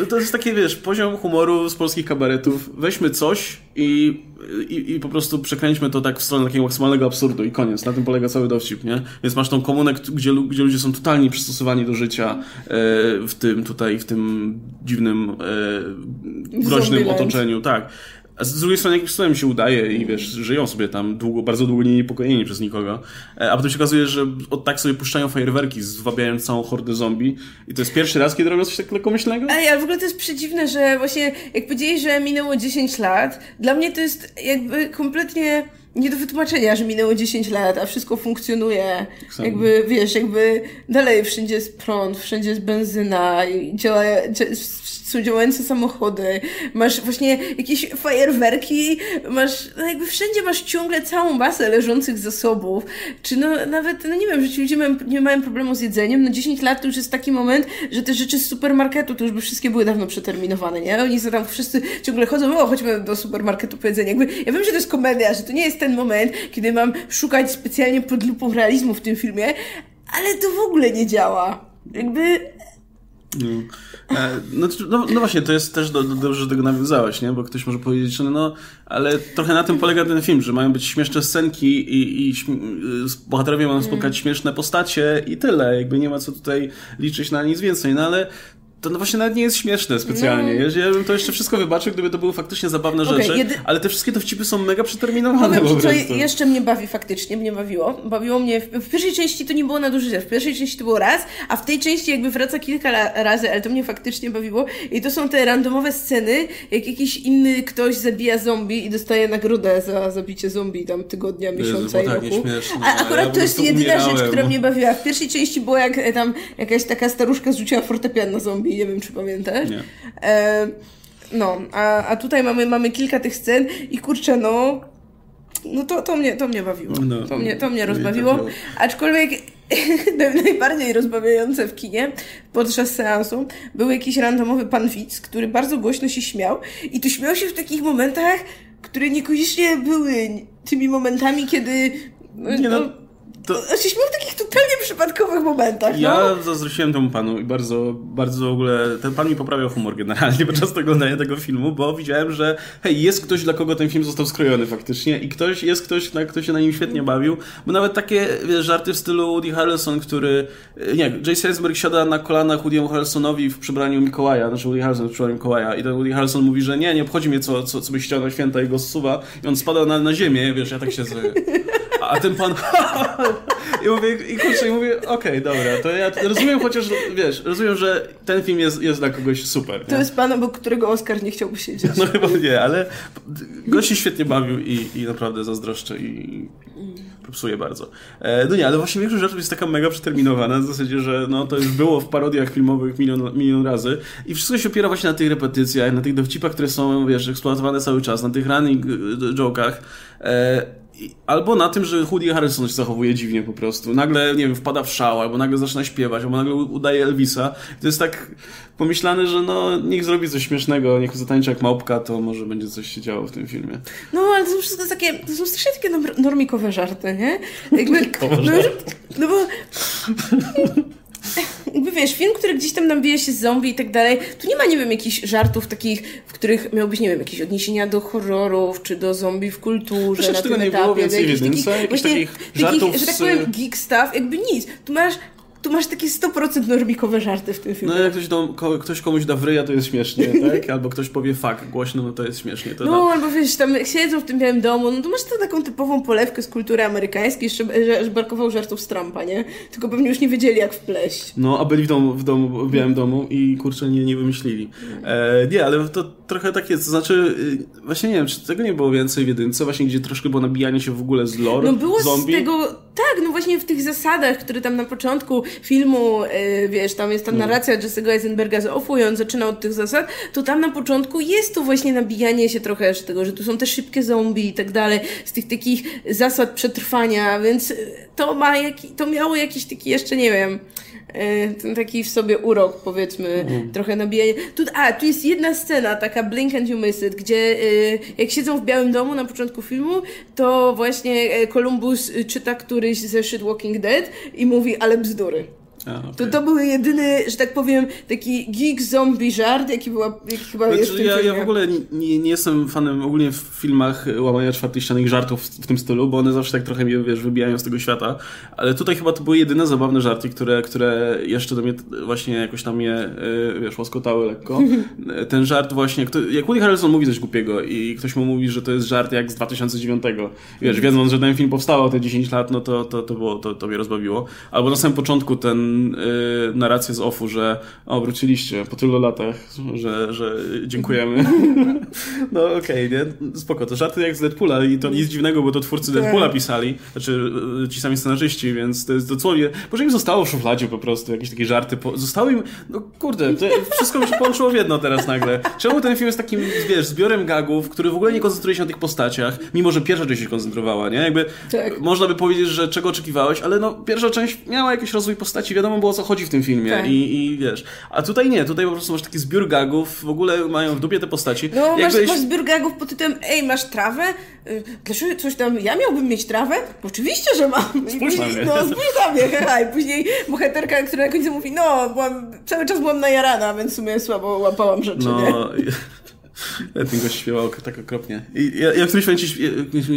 to jest takie, wiesz, poziom humoru z polskich kabaretów. Weźmy coś i, i, i po prostu przekręćmy to tak w stronę takiego maksymalnego absurdu i koniec. Na tym polega cały dowcip, nie? Więc masz tą komunę, gdzie, gdzie ludzie są totalnie przystosowani do życia e, w tym tutaj, w tym dziwnym, e, groźnym otoczeniu, tak. A z drugiej strony jakimś cudem się udaje i wiesz, żyją sobie tam długo, bardzo długo nie niepokojeni przez nikogo. E, a potem się okazuje, że od tak sobie puszczają fajerwerki, zwabiając całą hordę zombie. I to jest pierwszy raz, kiedy robią coś tak lekkomyślnego? Ej, ale w ogóle to jest przedziwne, że właśnie jak powiedzieli, że minęło 10 lat, dla mnie to jest jakby kompletnie nie do wytłumaczenia, że minęło 10 lat, a wszystko funkcjonuje. Tak jakby, wiesz, jakby dalej wszędzie jest prąd, wszędzie jest benzyna, działa, są działające samochody, masz właśnie jakieś fajerwerki, masz, no jakby wszędzie masz ciągle całą masę leżących zasobów, czy no nawet, no nie wiem, że ci ludzie mają, nie mają problemu z jedzeniem, no 10 lat to już jest taki moment, że te rzeczy z supermarketu to już by wszystkie były dawno przeterminowane, nie? Oni tam wszyscy ciągle chodzą, o, chodźmy do supermarketu po jedzenie. Jakby, ja wiem, że to jest komedia, że to nie jest ten moment, kiedy mam szukać specjalnie pod lupą realizmu w tym filmie, ale to w ogóle nie działa. Jakby no. No, no, no, właśnie, to jest też do, do, dobrze, że tego nawiązałeś, nie? Bo ktoś może powiedzieć, że no, ale trochę na tym polega ten film, że mają być śmieszne scenki i, i bohaterowie mają spotkać śmieszne postacie i tyle. Jakby nie ma co tutaj liczyć na nic więcej. No ale to no właśnie nawet nie jest śmieszne specjalnie. No. Ja bym to jeszcze wszystko wybaczył, gdyby to były faktycznie zabawne okay, rzeczy, jedy... ale te wszystkie dowcipy są mega przeterminowane Powiem ci, co jeszcze mnie bawi faktycznie, mnie bawiło. Bawiło mnie, w, w, pierwszej części to nie było nadużycia, w pierwszej części to było raz, a w tej części jakby wraca kilka razy, ale to mnie faktycznie bawiło i to są te randomowe sceny, jak jakiś inny ktoś zabija zombie i dostaje nagrodę za zabicie zombie tam tygodnia, miesiąca Jezu, i roku. A akurat ja to jest jedyna umierałem. rzecz, która mnie bawiła. W pierwszej części było jak e, tam jakaś taka staruszka zrzuciła fortepian na zombie nie wiem czy pamiętasz. Nie. E, no, a, a tutaj mamy, mamy kilka tych scen i kurczę, no no to, to, mnie, to mnie bawiło. No, to, mnie, to mnie rozbawiło. Aczkolwiek najbardziej rozbawiające w kinie podczas seansu był jakiś randomowy pan widz, który bardzo głośno się śmiał i to śmiał się w takich momentach, które niekoniecznie były tymi momentami, kiedy nie no, no to... Znaczy, w takich totalnie przypadkowych momentach. Ja no. zazdrościłem temu panu i bardzo, bardzo w ogóle. Ten pan mi poprawiał humor generalnie podczas oglądania tego filmu, bo widziałem, że hej, jest ktoś, dla kogo ten film został skrojony faktycznie i ktoś, jest ktoś, kto się na nim świetnie bawił, bo nawet takie wiesz, żarty w stylu Woody Harrelson, który. Nie, Jason Eisenberg siada na kolanach Woody'emu Harrelsonowi w przebraniu Mikołaja, znaczy Woody Harrelson w przebraniu Mikołaja i ten Woody Harrelson mówi, że nie, nie obchodzi mnie, co, co, co byś chciał na święta i go zsuwa i on spada na, na ziemię, wiesz, ja tak się. A ten pan. I mówię, i kurczę, i mówię, okej, okay, dobra, to ja rozumiem chociaż, wiesz, rozumiem, że ten film jest, jest dla kogoś super. To jest pan, obok którego Oscar nie chciałby siedzieć. No chyba nie, ale gość się świetnie bawił i, i naprawdę zazdroszczę i psuje bardzo. E, no nie, ale właśnie większość rzeczy jest taka mega przeterminowana, w zasadzie, że no, to już było w parodiach filmowych milion, milion razy i wszystko się opiera właśnie na tych repetycjach, na tych dowcipach, które są, wiesz, eksploatowane cały czas, na tych running joke'ach. E, albo na tym, że Woody Harrelson się zachowuje dziwnie po prostu. Nagle, nie wiem, wpada w szał, albo nagle zaczyna śpiewać, albo nagle udaje Elvisa. To jest tak pomyślane, że no, niech zrobi coś śmiesznego, niech zatańczy jak małpka, to może będzie coś się działo w tym filmie. No, ale to są wszystko takie, to są strasznie takie normikowe żarty, nie? Jakby, no, no bo jakby wiesz, film, który gdzieś tam nabija się z zombie i tak dalej, tu nie ma, nie wiem, jakichś żartów takich, w których miałbyś, nie wiem, jakieś odniesienia do horrorów, czy do zombie w kulturze, na tego tym nie etapie. było więcej jakichś w jedynce, takich, takich żartów że tak powiem, geek stuff, jakby nic. Tu masz tu masz takie 100% normikowe żarty w tym filmie. No jak ktoś, do, ko, ktoś komuś da w ryja, to jest śmiesznie, tak? Albo ktoś powie fuck głośno, no to jest śmiesznie. To No, albo wiesz, tam siedzą w tym białym domu, no to masz to taką typową polewkę z kultury amerykańskiej, że, że brakowało żartów z Trumpa, nie? Tylko pewnie już nie wiedzieli, jak wpleść. No, a byli w domu, w, domu, w białym domu i kurczę, nie, nie wymyślili. E, nie, ale to trochę tak jest. To znaczy, y, właśnie nie wiem, czy tego nie było więcej w jedynce, właśnie gdzie troszkę było nabijanie się w ogóle z lore No było zombie. z tego, tak, no właśnie w tych zasadach, które tam na początku filmu, yy, wiesz, tam jest ta No. narracja Jesse'ego Eisenberga z Offu i on zaczyna od tych zasad, to tam na początku jest to właśnie nabijanie się trochę z tego, że tu są te szybkie zombie i tak dalej, z tych takich zasad przetrwania, więc to ma jaki, to miało jakiś taki jeszcze, nie wiem, ten taki w sobie urok, powiedzmy, Mhm. trochę nabijanie. Tu, a, tu jest jedna scena, taka Blink and You Miss It, gdzie y, jak siedzą w Białym Domu na początku filmu, to właśnie e, Columbus czyta któryś ze Shit Walking Dead i mówi, ale bzdury. To to był jedyny, że tak powiem, taki geek zombie żart, jaki, była, jaki chyba jest w Znaczy, tym ja, filmie. ja w ogóle nie, nie, jestem fanem ogólnie w filmach łamania czwartej ściany i żartów w, w tym stylu, bo one zawsze tak trochę mnie, wiesz, wybijają z tego świata. Ale tutaj chyba to były jedyne zabawne żarty, które, które jeszcze do mnie właśnie jakoś tam mnie, y, wiesz, łaskotały lekko. Ten żart właśnie, jak Woody Harrelson mówi coś głupiego i ktoś mu mówi, że to jest żart jak z 2009. Wiesz, wiedząc, że ten film powstał te 10 lat, no to, to, to, było, to, to mnie rozbawiło. Albo na samym początku ten y, narrację z OFU, że o, wróciliście po tylu latach, że, że dziękujemy. No okej, nie? Spoko. To żarty jak z Deadpoola i to nic dziwnego, bo to twórcy Tak. Deadpoola pisali, znaczy y, ci sami scenarzyści, więc to jest dosłownie, może im zostało w szufladzie po prostu, jakieś takie żarty, po... zostało im, no kurde, to wszystko mi się połączyło w jedno teraz nagle. Czemu ten film jest takim, wiesz, zbiorem gagów, który w ogóle nie koncentruje się na tych postaciach, mimo że pierwsza część się koncentrowała, nie? Jakby Tak. można by powiedzieć, że czego oczekiwałeś, ale no pierwsza część miała jakiś rozwój postaci, wiadomo było o co chodzi w tym filmie Tak. i, i wiesz, a tutaj nie, tutaj po prostu masz taki zbiór gagów, w ogóle mają w dupie te postaci. No, masz, Jakbyś- masz zbiór gagów pod tytułem Ej, masz trawę? Y, Dlaczego coś tam, ja miałbym mieć trawę? Oczywiście, że mam. Spójrz na później- mnie. No, spójrz na mnie, haha. I później bohaterka, która na końcu mówi, no, byłam, cały czas byłam najarana, więc w sumie słabo łapałam rzeczy, nie? No, ja ten gość śpiewał tak okropnie. I ja, ja w którymś momencie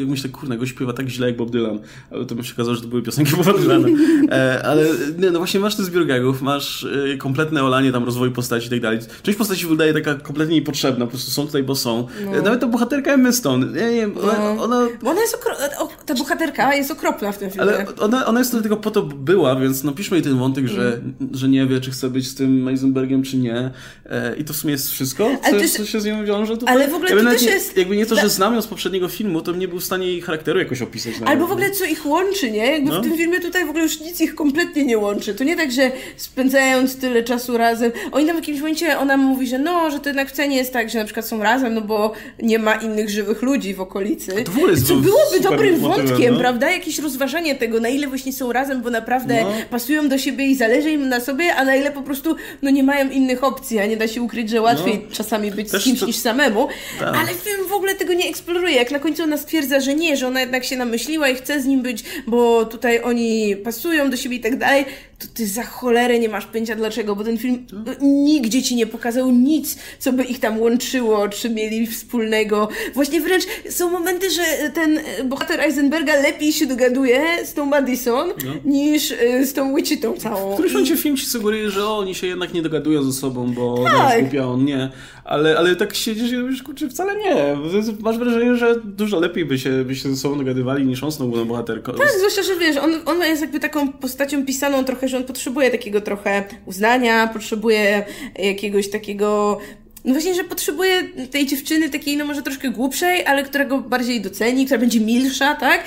myślę, kurna, gość śpiewa tak źle jak Bob Dylan. Ale to mi się okazało, że to były piosenki Boba Dylana. E, ale nie, no właśnie masz ten zbiór gagów, masz e, kompletne olanie tam rozwoju postaci i tak dalej. Część postaci wydaje taka kompletnie niepotrzebna, po prostu są tutaj, bo są. E, nawet ta bohaterka Emmy Stone, ja nie wiem, ona, No. ona Bo ona jest okro- ta bohaterka jest okropna w tym filmie. ale ona, ona jest tego po to była, więc napiszmy jej ten wątek, że, Mm. że nie wie, czy chce być z tym Eisenbergiem, czy nie. E, I to w sumie jest wszystko, co, jest- co się z nią wiąże tutaj. Ale w ogóle jakby to też nie, jest- Jakby nie to, że znam ją z poprzedniego filmu, to nie był w stanie jej charakteru jakoś opisać. nawet. Albo w ogóle co ich łączy, nie? Jakby No. w tym filmie tutaj w ogóle już nic ich kompletnie nie łączy. To nie tak, że spędzając tyle czasu razem. Oni tam w jakimś momencie ona mówi, że no, że to jednak wcale nie jest tak, że na przykład są razem, no bo nie ma innych żywych ludzi w okolicy. to w ogóle jest Co był byłoby dobrym motywem, wątkiem, no. prawda? Jakieś rozważanie tego, na ile właśnie są razem, bo naprawdę No. pasują do siebie i zależy im na sobie, a na ile po prostu no nie mają innych opcji, a nie da się ukryć, że łatwiej czasami być No. Też z kimś to- niż samemu. Tak. Ale film w ogóle tego nie eksploruje. Jak na końcu ona stwierdza, że nie, że ona jednak się namyśliła i chce z nim być, bo tutaj oni pasują do siebie i tak dalej, to ty za cholerę nie masz pojęcia dlaczego, bo ten film No. nigdzie ci nie pokazał nic, co by ich tam łączyło, czy mieli wspólnego. Właśnie wręcz są momenty, że ten bohater Eisenberga lepiej się dogaduje z tą Madison niż y, z tą Wichitą całą. No. W którymś I- momencie film ci sugeruje, że oni się jednak nie dogadują ze sobą, bo Tak. a on nie. Ale, ale tak siedzisz i mówisz, kurczę, wcale nie. Masz wrażenie, że dużo lepiej by się, by się ze sobą dogadywali niż on z tą bohaterką. Tak, zwłaszcza, że wiesz, on, on jest jakby taką postacią pisaną trochę, że on potrzebuje takiego trochę uznania, potrzebuje jakiegoś takiego. No właśnie, że potrzebuje tej dziewczyny takiej, no może troszkę głupszej, ale która go bardziej doceni, która będzie milsza, tak?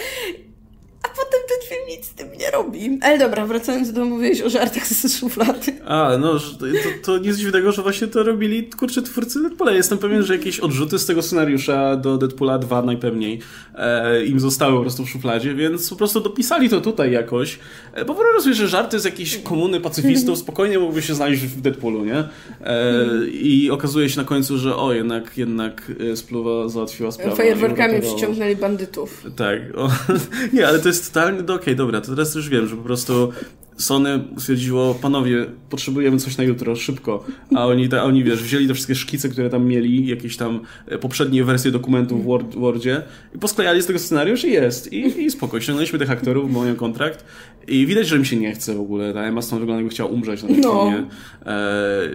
A potem ten film nic z tym nie robi. Ale dobra, wracając do mówiłeś o żartach ze szuflady. A, no, to, to nic dziwnego, że właśnie to robili, kurczę, twórcy Deadpoola. Jestem pewien, że jakieś odrzuty z tego scenariusza do Deadpoola 2 najpewniej e, im zostały po prostu w szufladzie, więc po prostu dopisali to tutaj jakoś. E, bo wyobrażam że żarty z jakiejś komuny pacyfistów spokojnie mógłby się znaleźć w Deadpoolu, nie? E, I okazuje się na końcu, że o, jednak, jednak e, spluwa załatwiła sprawę. Fajerwerkami przyciągnęli bandytów. Tak. O, nie, ale to jest totalnie, no, okej, okay, dobra, to teraz już wiem, że po prostu Sony stwierdziło, panowie, potrzebujemy coś na jutro, szybko. A oni, a oni wiesz, wzięli te wszystkie szkice, które tam mieli, jakieś tam e, poprzednie wersje dokumentów w Word, Wordzie i posklejali z tego scenariusz i jest. I, i spoko, ściągnęliśmy tych aktorów, mają kontrakt i widać, że mi się nie chce w ogóle. Ta Emma Stone wygląda jakby chciała umrzeć na tym no. filmie. E,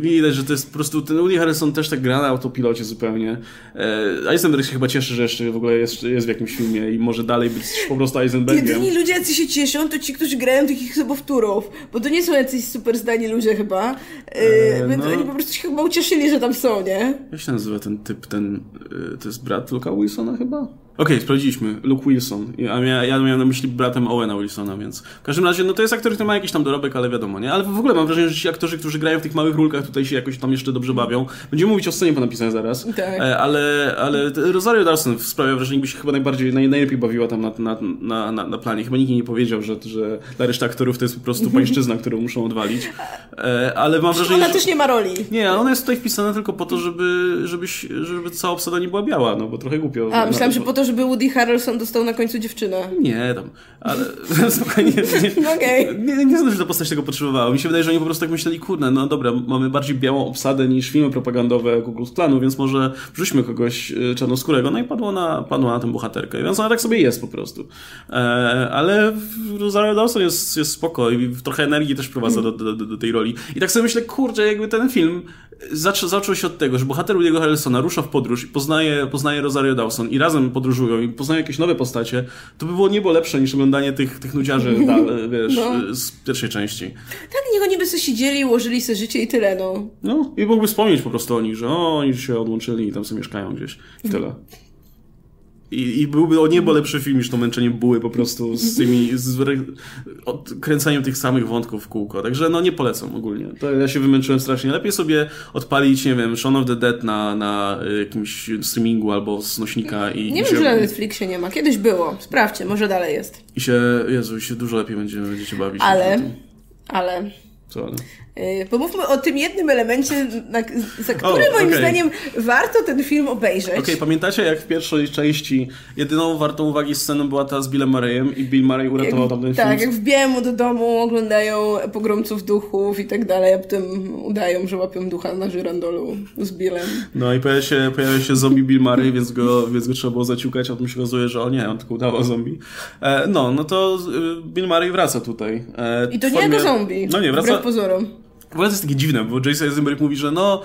widać, że to jest po prostu, ten Woody Harrelson też tak gra na autopilocie zupełnie. E, Eisenberg się chyba cieszy, że jeszcze w ogóle jest, jest w jakimś filmie i może dalej być po prostu Eisenbergiem. Jedyni ludzie, jacy się cieszą, to ci, którzy grają takich sobowtórów, bo to nie są jacyś super zdani ludzie chyba, yy, więc no. oni po prostu się chyba ucieszyli, że tam są, nie? Jak się nazywa ten typ, ten, yy, to jest brat Luka Wilsona chyba? Okej, okay, sprawdziliśmy. Luke Wilson. Ja, ja, ja miałem na myśli bratem Owena Wilsona, więc w każdym razie, no to jest aktor, który ma jakiś tam dorobek, ale wiadomo, nie? Ale w ogóle mam wrażenie, że ci aktorzy, którzy grają w tych małych rulkach, tutaj się jakoś tam jeszcze dobrze bawią. Będziemy mówić o scenie po napisach zaraz. Tak. E, ale, ale Rosario Dawson sprawia wrażenie, jakby się chyba najbardziej, naj, najlepiej bawiła tam na, na, na, na, na planie. Chyba nikt nie powiedział, że, że dla reszty aktorów to jest po prostu pańszczyzna, którą muszą odwalić. E, ale mam wrażenie, Ona że... też nie ma roli. Nie, ona jest tutaj wpisana tylko po to, żeby, żeby, żeby cała obsada nie była biała, no bo trochę głupio. A, myślałam, że po to, żeby Woody Harrelson dostał na końcu dziewczynę. Nie, tam, ale spokojnie. Nie, okay. nie, nie, nie znam, że ta postać tego potrzebowała. Mi się wydaje, że oni po prostu tak myśleli, kurde, no dobra, mamy bardziej białą obsadę niż filmy propagandowe Klux Klanu, więc może wrzućmy kogoś y, czarnoskórego. No i padło na, padło na tę bohaterkę, więc ona tak sobie jest po prostu. E, ale Rosario Dawson jest, jest spoko i trochę energii też wprowadza do, do, do, do tej roli. I tak sobie myślę, kurczę, jakby ten film zaczął, zaczął się od tego, że bohater Woody'ego Harrelsona rusza w podróż i poznaje, poznaje Rosario Dawson i razem podróżują i poznają jakieś nowe postacie, to by było niebo lepsze niż oglądanie tych, tych nudziarzy, da, wiesz, no. z pierwszej części. Tak, niech oni by sobie siedzieli, ułożyli sobie życie i tyle, no. No, i mógłby wspomnieć po prostu o nich, że o, oni się odłączyli i tam sobie mieszkają gdzieś. I tyle. I, I byłby o niebo lepszy film niż to męczenie buły po prostu z tymi, z kręceniem tych samych wątków w kółko. Także no nie polecam ogólnie. To ja się wymęczyłem strasznie. Lepiej sobie odpalić, nie wiem, Shaun of the Dead na, na jakimś streamingu albo z nośnika i... Nie wiem, że na Netflixie nie ma. Kiedyś było. Sprawdźcie, może dalej jest. I się, Jezu, się dużo lepiej będziemy, będziecie bawić. Ale, ale... Co ale? Yy, pomówmy o tym jednym elemencie, za który moim okay. zdaniem warto ten film obejrzeć. Okej, okay, pamiętacie jak w pierwszej części jedyną wartą uwagi sceną była ta z Billem Murrayem i Bill Murray uratował tam ten tak, film? Tak, jak wbijają mu do domu, oglądają pogromców duchów i tak dalej, a potem udają, że łapią ducha na żyrandolu z Billem. No i pojawia się, pojawia się zombie Bill Murray, więc go, więc go trzeba było zaciukać, a potem się okazuje, że o nie, on tylko udawał zombie. E, no, no to y, Bill Murray wraca tutaj. E, I to nie jako zombie. No nie, wraca. Wbrew pozorom. Ogóle to jest takie dziwne, bo Jason Eisenberg mówi, że no,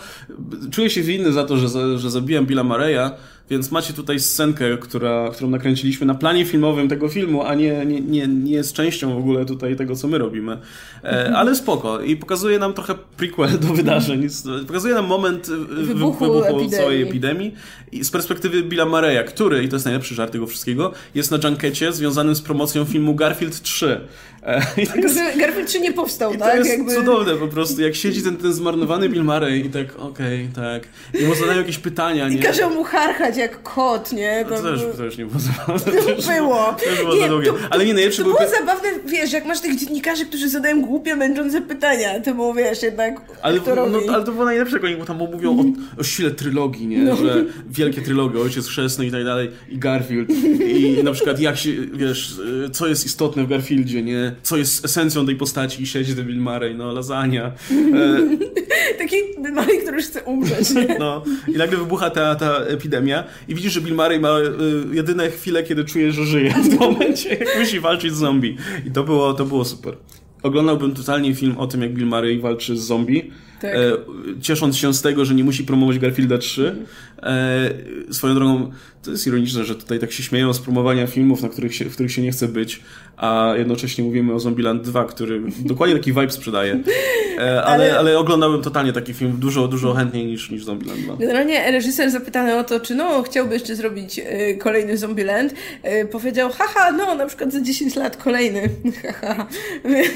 czuję się winny za to, że, że zabiłem Billa Mareya, więc macie tutaj scenkę, która, którą nakręciliśmy na planie filmowym tego filmu, a nie, nie, nie, nie jest częścią w ogóle tutaj tego, co my robimy. E, mhm. ale spoko. I pokazuje nam trochę prequel do wydarzeń. Pokazuje nam moment wybuchu, wybuchu epidemii. całej epidemii i z perspektywy Billa Mareya, który, i to jest najlepszy żart tego wszystkiego, jest na junkecie związanym z promocją filmu Garfield 3. E, jest, Garfield 3 nie powstał, i tak? To jest Jakby... cudowne po prostu, jak siedzi ten, ten zmarnowany Bill Murray i tak, okej, okay, tak. I mu zadają jakieś pytania, I nie? I każą mu harchać jak kot, nie? To, to, też, to już nie było zabawne. To, było. To było nie, za długie. Ale nie, najlepsze to było by... zabawne, wiesz, jak masz tych dziennikarzy, którzy zadają głupie, męczące pytania, to było, wiesz, jednak ale, no, ale to było najlepsze, jak oni tam mówią o, o sile trylogii, nie? No. Że wielkie trylogie, Ojciec Chrzestny i tak dalej, i Garfield. I na przykład jak się, wiesz, co jest istotne w Garfieldzie, nie? Co jest esencją tej postaci i siedzi Bill Murray, no, lasagna. E... Taki Bill Murray, który już chce umrzeć, nie? No. I nagle wybucha ta, ta epidemia i widzisz, że Bill Murray ma y, jedyne chwile, kiedy czuje, że żyje w tym momencie, jak musi walczyć z zombie. I to było, to było super. Oglądałbym totalnie film o tym, jak Bill Murray walczy z zombie, tak. e, ciesząc się z tego, że nie musi promować Garfielda 3. E, swoją drogą, to jest ironiczne, że tutaj tak się śmieją z promowania filmów, na których się, w których się nie chce być, a jednocześnie mówimy o Zombieland 2, który dokładnie taki vibe sprzedaje. E, ale, ale, ale oglądałem totalnie taki film dużo, dużo chętniej niż, niż Zombieland 2. Generalnie reżyser zapytany o to, czy no chciałby jeszcze zrobić y, kolejny Zombieland, powiedział, haha, no na przykład za 10 lat kolejny. haha.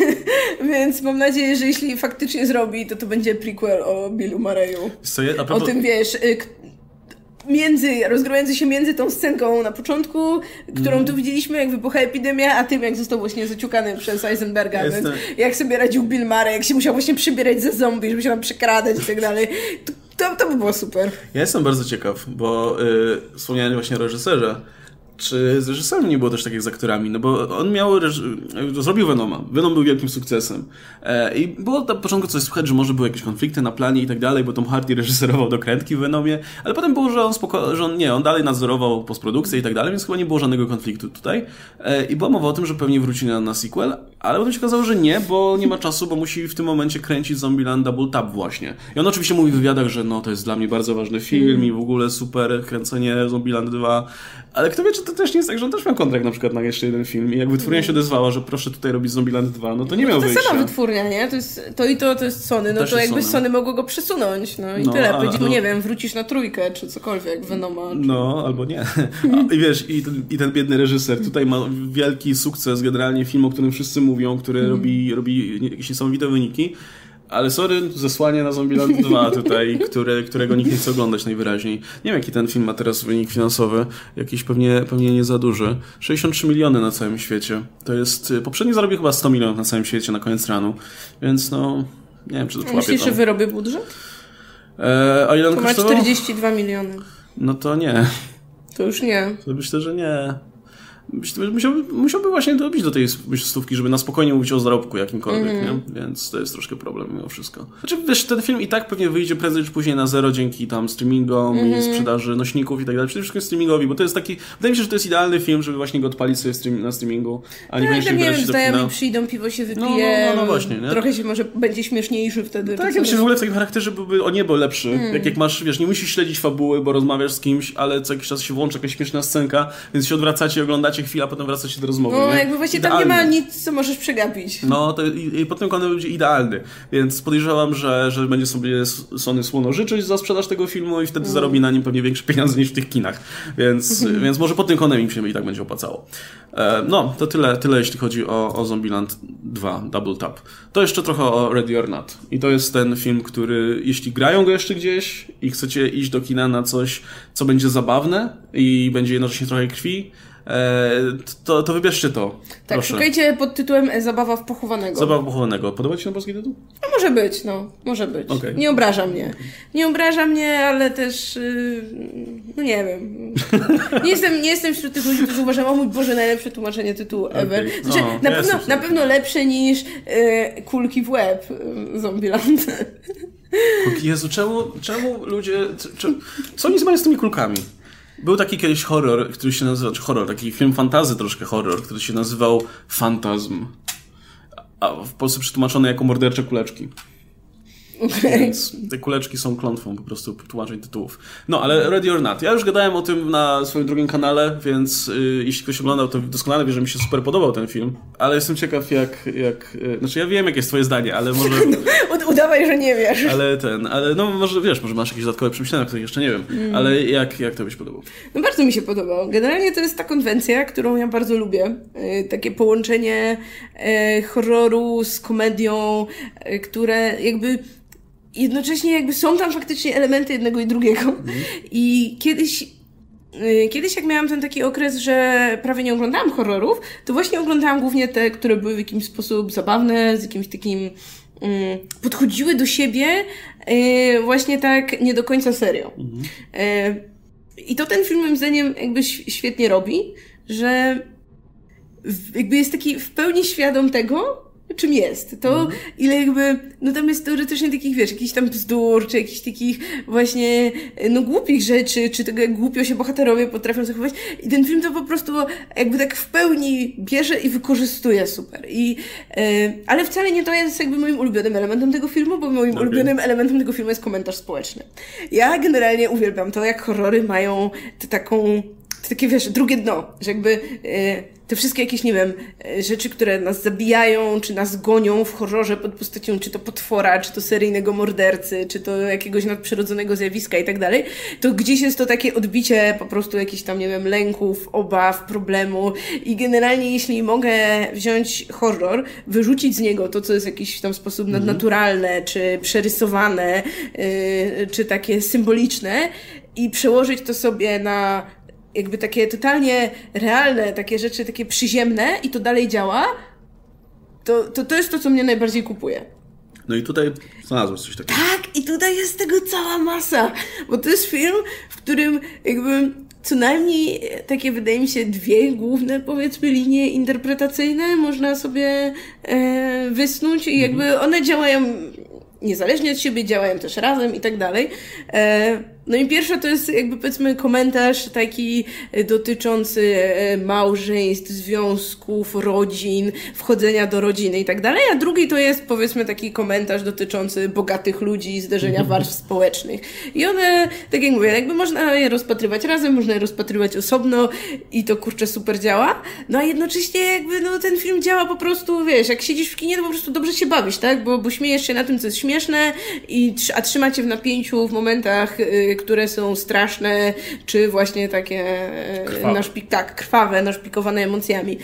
Więc mam nadzieję, że jeśli faktycznie zrobi, to to będzie prequel o Billu Murray'u. O tym wiesz, między, rozgrywający się między tą scenką na początku, którą mm. tu widzieliśmy, jak wybucha epidemia, a tym, jak został właśnie zaciukany przez Eisenberga. Więc jak sobie radził Bill Murray, jak się musiał właśnie przybierać ze zombie, żeby się tam przekradać i tak dalej. To, to, to by było super. Ja jestem bardzo ciekaw, bo yy, wspomniałem właśnie o reżyserze czy z reżyserem nie było też tak jak z aktorami? No bo on miał, zrobił Venoma. Venom był wielkim sukcesem. E, I było na początku coś słychać, że może były jakieś konflikty na planie i tak dalej, bo Tom Hardy reżyserował dokrętki w Venomie, ale potem było, że on spoko- że on nie, on dalej nadzorował postprodukcję i tak dalej, więc chyba nie było żadnego konfliktu tutaj. E, I była mowa o tym, że pewnie wróci na, na sequel, ale potem się okazało, że nie, bo nie ma czasu, bo musi w tym momencie kręcić Zombieland Double Tap właśnie. I on oczywiście mówi w wywiadach, że no to jest dla mnie bardzo ważny film i w ogóle super kręcenie Zombieland 2, ale kto wie, czy to też nie jest tak, że on też miał kontrakt na przykład na jeszcze jeden film i jak wytwórnia się odezwała, że proszę tutaj robić Zombieland 2, no to nie no miał to wyjścia. To sama wytwórnia, nie? To, jest, to i to, to jest Sony, no to jakby Sony. Sony mogło go przesunąć, no i no, tyle. Powiedzieć mu, no, nie wiem, wrócisz na trójkę, czy cokolwiek, Venoma. Czy... No, albo nie. A, I wiesz, i ten, i ten biedny reżyser tutaj ma wielki sukces, generalnie film, o którym wszyscy mówią, który mm. robi, robi jakieś niesamowite wyniki. Ale sorry, zesłanie na Zombieland 2 tutaj, które, którego nikt nie chce oglądać najwyraźniej. Nie wiem, jaki ten film ma teraz wynik finansowy. Jakiś pewnie, pewnie nie za duży. 63 miliony na całym świecie. To jest... Y, poprzedni zarobił chyba 100 milionów na całym świecie na koniec ranu. Więc no... Nie wiem, czy to Myślisz, że wyrobię budżet? E, a ile on to ma 42 miliony. No to nie. To już nie. To myślę, że nie. Musiałby, musiałby właśnie dobić do tej stówki, żeby na spokojnie mówić o zarobku jakimkolwiek, mm. nie? Więc to jest troszkę problem mimo wszystko. Znaczy, wiesz, ten film i tak pewnie wyjdzie prędzej czy później na zero dzięki tam streamingom mm. i mhm. sprzedaży nośników i tak dalej. Przede wszystkim streamingowi, bo to jest taki, wydaje mi się, że to jest idealny film, żeby właśnie go odpalić sobie stream, na streamingu, a nie no, nie wiem, znajomi przyjdą, piwo się wypije, no, no, no, no właśnie, nie? trochę się może będzie śmieszniejszy wtedy. Tak, ja myślę, że w ogóle w takim charakterze byłby o niebo lepszy. Mm. Jak, jak masz, wiesz, nie musisz śledzić fabuły, bo rozmawiasz z kimś, ale co jakiś czas się włączy jakaś śmieszna scenka, więc się odwracacie, oglądacie chwilę, a potem wracacie do rozmowy. No, nie? jakby właśnie Idealny. tam nie ma nic, co możesz przegapić. No, to i, i pod tym kątem będzie idealny. Więc podejrzewam, że, że będzie sobie Sony słono życzyć za sprzedaż tego filmu i wtedy mm. zarobi na nim pewnie większe pieniądze niż w tych kinach. Więc, mm. więc może pod tym kątem im się i tak będzie opłacało. E, no, to tyle, tyle jeśli chodzi o, o Zombieland 2 Double Tap. To jeszcze trochę o Ready or Not. I to jest ten film, który jeśli grają go jeszcze gdzieś i chcecie iść do kina na coś, co będzie zabawne i będzie jednocześnie trochę krwi, to, to wybierzcie to. Tak, Proszę. szukajcie pod tytułem Zabawa w pochowanego. Zabawa w pochowanego. Podoba Ci się ten polski tytuł? No może być, no. Może być. Okay. Nie obraża mnie. Nie obraża mnie, ale też yy, no nie wiem. Nie jestem, nie jestem wśród tych ludzi, którzy uważają, o mój Boże, najlepsze tłumaczenie tytułu okay. ever. Znaczy, no, na, pewno, na pewno lepsze niż yy, kulki w łeb yy, Zombieland. Jezu, czemu, czemu ludzie... Czemu, co oni mają z tymi kulkami? Był taki kiedyś horror, który się nazywał, czy horror, taki film fantazy troszkę horror, który się nazywał Fantazm. A w Polsce przetłumaczony jako mordercze kuleczki. Więc te kuleczki są klątwą po prostu tłumaczeń tytułów. No, ale Ready or Not. Ja już gadałem o tym na swoim drugim kanale, więc y, jeśli ktoś oglądał, to doskonale wie, że mi się super podobał ten film. Ale jestem ciekaw, jak... jak y, znaczy, ja wiem, jakie jest twoje zdanie, ale może... Udawaj, że nie wiesz. Ale ten, ale no może wiesz, może masz jakieś dodatkowe przemyślenia, których jeszcze nie wiem. Mm. Ale jak, jak to byś podobał? No bardzo mi się podobał. Generalnie to jest ta konwencja, którą ja bardzo lubię. Y, takie połączenie y, horroru z komedią, y, które jakby jednocześnie jakby są tam faktycznie elementy jednego i drugiego. Mm. I kiedyś y, Kiedyś jak miałam ten taki okres, że prawie nie oglądałam horrorów, to właśnie oglądałam głównie te, które były w jakiś sposób zabawne, z jakimś takim mm, podchodziły do siebie y, właśnie tak nie do końca serio. Mhm. Y, I to ten film moim zdaniem jakby świetnie robi, że jakby jest taki w pełni świadom tego, czym jest. To mm. ile jakby, no tam jest teoretycznie takich, wiesz, jakichś tam bzdur, czy jakichś takich właśnie, no głupich rzeczy, czy tego jak głupio się bohaterowie potrafią zachować. I ten film to po prostu jakby tak w pełni bierze i wykorzystuje super. I, yy, ale wcale nie to jest jakby moim ulubionym elementem tego filmu, bo moim okay. ulubionym elementem tego filmu jest komentarz społeczny. Ja generalnie uwielbiam to, jak horrory mają tę taką takie, wiesz, drugie dno, że jakby e, te wszystkie jakieś, nie wiem, e, rzeczy, które nas zabijają, czy nas gonią w horrorze pod postacią, czy to potwora, czy to seryjnego mordercy, czy to jakiegoś nadprzyrodzonego zjawiska i tak dalej, to gdzieś jest to takie odbicie po prostu jakichś tam, nie wiem, lęków, obaw, problemu i generalnie jeśli mogę wziąć horror, wyrzucić z niego to, co jest w jakiś tam sposób mhm. nadnaturalne, czy przerysowane, yy, czy takie symboliczne i przełożyć to sobie na jakby takie totalnie realne, takie rzeczy, takie przyziemne i to dalej działa, to, to, to jest to, co mnie najbardziej kupuje. No i tutaj znalazłeś coś takiego. Tak, i tutaj jest tego cała masa, bo to jest film, w którym jakby co najmniej takie, wydaje mi się, dwie główne, powiedzmy, linie interpretacyjne można sobie e, wysnuć i jakby one działają niezależnie od siebie, działają też razem i tak dalej. E, no i pierwsza to jest jakby powiedzmy komentarz taki dotyczący e, małżeństw, związków, rodzin, wchodzenia do rodziny i tak dalej, a drugi to jest powiedzmy taki komentarz dotyczący bogatych ludzi, zderzenia warstw społecznych. I one, tak jak mówię, jakby można je rozpatrywać razem, można je rozpatrywać osobno i to kurczę super działa, no a jednocześnie jakby no ten film działa po prostu, wiesz, jak siedzisz w kinie, to po prostu dobrze się bawisz, tak? Bo, bo śmiejesz się na tym, co jest śmieszne i a trzymacie w napięciu w momentach y, które są straszne, czy właśnie takie e, krwawe. Naszpik, tak, krwawe, naszpikowane emocjami.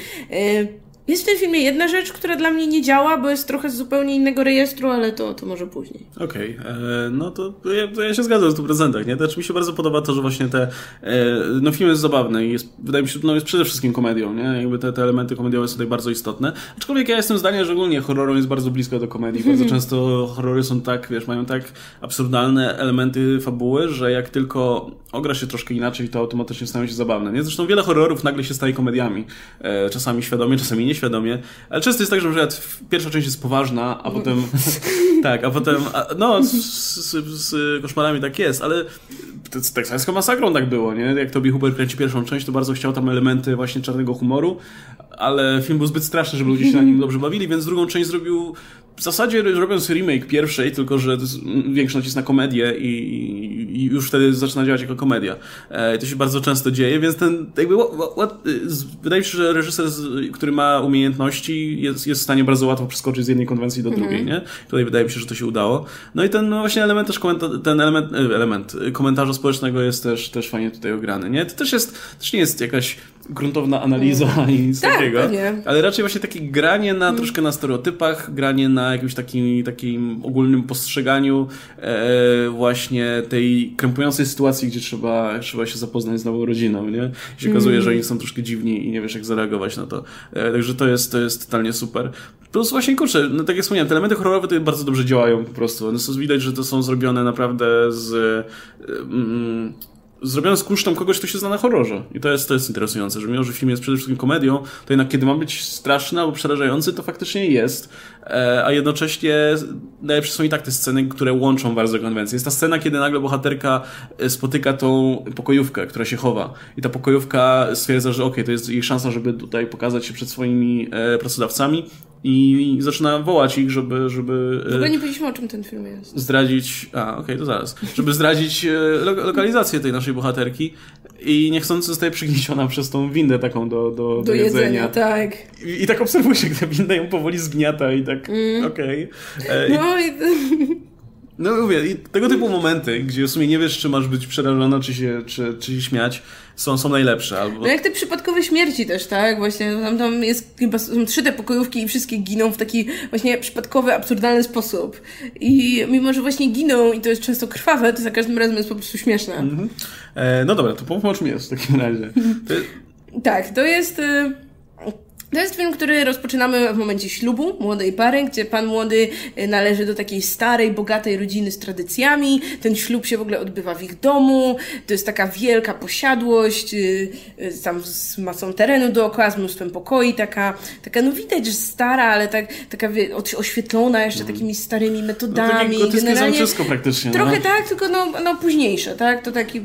Jest w tym filmie jedna rzecz, która dla mnie nie działa, bo jest trochę z zupełnie innego rejestru, ale to, to może później. Okej, okay. E, no to ja, to ja, się zgadzam w 100%, nie? Znaczy mi się bardzo podoba to, że właśnie te, e, no film jest zabawny i jest, wydaje mi się, no jest przede wszystkim komedią, nie? Jakby te, te elementy komediowe są tutaj bardzo istotne. Aczkolwiek ja jestem zdania, że ogólnie horror jest bardzo blisko do komedii. Bardzo często horrory są tak, wiesz, mają tak absurdalne elementy fabuły, że jak tylko ogra się troszkę inaczej, to automatycznie stają się zabawne, nie? Zresztą wiele horrorów nagle się staje komediami. E, czasami świadomie, czasami nie nieświadomie, ale często jest tak, że na pierwsza część jest poważna, a potem tak, a potem a, no z, z, z, koszmarami tak jest, ale z teksańską masakrą tak było, nie? Jak Toby Hooper kręci pierwszą część, to bardzo chciał tam elementy właśnie czarnego humoru, ale film był zbyt straszny, żeby ludzie się na nim dobrze bawili, więc drugą część zrobił w zasadzie robiąc remake pierwszej, tylko że większość jest na komedię i, i, już wtedy zaczyna działać jako komedia. E, to się bardzo często dzieje, więc ten jakby wydaje mi się, że reżyser, który ma umiejętności, jest, jest w stanie bardzo łatwo przeskoczyć z jednej konwencji do drugiej, mhm. nie? Tutaj wydaje mi się, że to się udało. No i ten no właśnie element też ten element, e, element komentarza społecznego jest też, też fajnie tutaj ograny, nie? To też jest, też nie jest jakaś gruntowna analiza mm. i nic tak, takiego. Pewnie. Ale raczej właśnie takie granie na mm. troszkę na stereotypach, granie na jakimś takim, takim ogólnym postrzeganiu e, właśnie tej krępującej sytuacji, gdzie trzeba, trzeba się zapoznać z nową rodziną, nie? I się okazuje, mm. że oni są troszkę dziwni i nie wiesz jak zareagować na to. E, także to jest, to jest totalnie super. Plus właśnie, kurczę, no tak jak wspomniałem, te elementy horrorowe to bardzo dobrze działają po prostu. No, widać, że to są zrobione naprawdę z... Mm, zrobione z kunsztem kogoś, kto się zna na horrorze. I to jest, to jest interesujące, że mimo, że film jest przede wszystkim komedią, to jednak kiedy ma być straszny albo przerażający, to faktycznie jest. E, a jednocześnie najlepsze są i tak te sceny, które łączą bardzo konwencje. Jest ta scena, kiedy nagle bohaterka e, spotyka tą pokojówkę, która się chowa. I ta pokojówka stwierdza, że okej, okay, to jest jej szansa, żeby tutaj pokazać się przed swoimi e, pracodawcami i zaczyna wołać ich, żeby... żeby w ogóle nie powiedzieliśmy, o czym ten film jest. Zdradzić... A, okej, okay, to zaraz. Żeby zdradzić lo lokalizację tej naszej bohaterki i niechcący zostaje przygnieciona przez tą windę taką do, do, do, do jedzenia. jedzenia. tak. I, I, tak obserwuje się, ta winda ją powoli zgniata i tak, mm. okej. Okay. E, no i... No mówię, i tego typu momenty, gdzie w sumie nie wiesz, czy masz być przerażona, czy się, czy, czy się śmiać, są, są najlepsze. Albo... No jak te przypadkowe śmierci też, tak? Właśnie tam, tam jest chyba są trzy te pokojówki i wszystkie giną w taki właśnie przypadkowy, absurdalny sposób. I mimo, że właśnie giną i to jest często krwawe, to za każdym razem jest po prostu śmieszne. Mm-hmm. E, no dobra, to o czym jest w takim razie. Tak, to jest... Y To jest film, który rozpoczynamy w momencie ślubu młodej pary, gdzie pan młody y, należy do takiej starej, bogatej rodziny z tradycjami. Ten ślub się w ogóle odbywa w ich domu. To jest taka wielka posiadłość, y, y, tam z masą terenu dookoła, z mnóstwem pokoi, taka, taka no widać, że stara, ale tak, taka wie, oświetlona jeszcze mm. takimi starymi metodami. No, Generalnie praktycznie. Trochę no. tak, tylko no, no późniejsze, tak? To taki,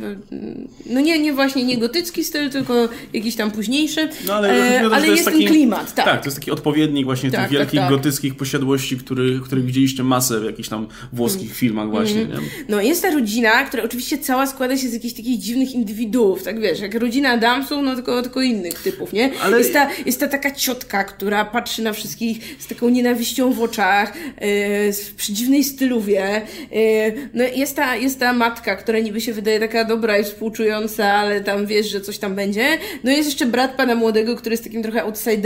no nie, nie właśnie nie gotycki styl, tylko jakiś tam późniejszy. No ale, e, ale jest, jest taki klimat, tak. Tak, to jest taki odpowiednik właśnie tak, tych tak, wielkich tak, gotyckich posiadłości, który, których widzieliście masę w jakichś tam włoskich filmach właśnie. Mm. No jest ta rodzina, która oczywiście cała składa się z jakichś takich dziwnych indywiduów, tak wiesz, jak rodzina Adamsów, no tylko, tylko innych typów, nie? Ale... Jest, ta, jest ta taka ciotka, która patrzy na wszystkich z taką nienawiścią w oczach, yy, przy dziwnej styluwie. Yy, no jest ta, jest ta matka, która niby się wydaje taka dobra i współczująca, ale tam wiesz, że coś tam będzie. No jest jeszcze brat pana młodego, który jest takim trochę outsiderem,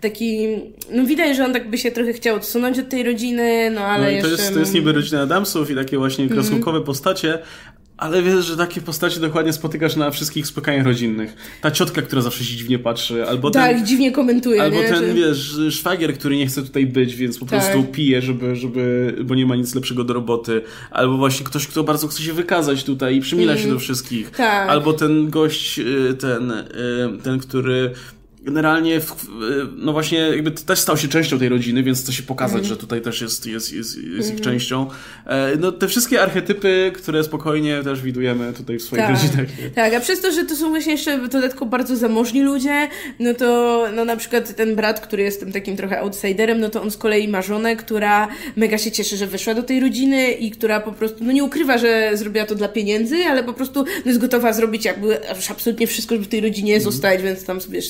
taki, no widać, że on tak by się trochę chciał odsunąć od tej rodziny, no ale no i to jeszcze... Jest, to jest niby rodzina Adamsów i takie właśnie mhm. kreskówkowe mm. postacie, ale wiesz, że takie postacie dokładnie spotykasz na wszystkich spotkaniach rodzinnych. Ta ciotka, która zawsze się dziwnie patrzy, albo tak, ten... dziwnie komentuje, Albo nie? ten, że... wiesz, szwagier, który nie chce tutaj być, więc po tak. prostu pije, żeby, żeby, bo nie ma nic lepszego do roboty. Albo właśnie ktoś, kto bardzo chce się wykazać tutaj i przymila mm. się do wszystkich. Tak. Albo ten gość, y, ten, y, ten, który generalnie, w, no właśnie, jakby też stał się częścią tej rodziny, więc chce się pokazać, mm. że tutaj też jest, jest, jest, jest mm. ich mhm. częścią. E, no te wszystkie archetypy, które spokojnie też widujemy tutaj w swoich tak. rodzinach. Tak, a przez to, że to są właśnie jeszcze dodatkowo bardzo zamożni ludzie, no to no na przykład ten brat, który jest tym takim trochę outsiderem, no to on z kolei ma żonę, która mega się cieszy, że wyszła do tej rodziny i która po prostu, no nie ukrywa, że zrobiła to dla pieniędzy, ale po prostu no jest gotowa zrobić jakby absolutnie wszystko, żeby w tej rodzinie mm. zostać, więc tam sobie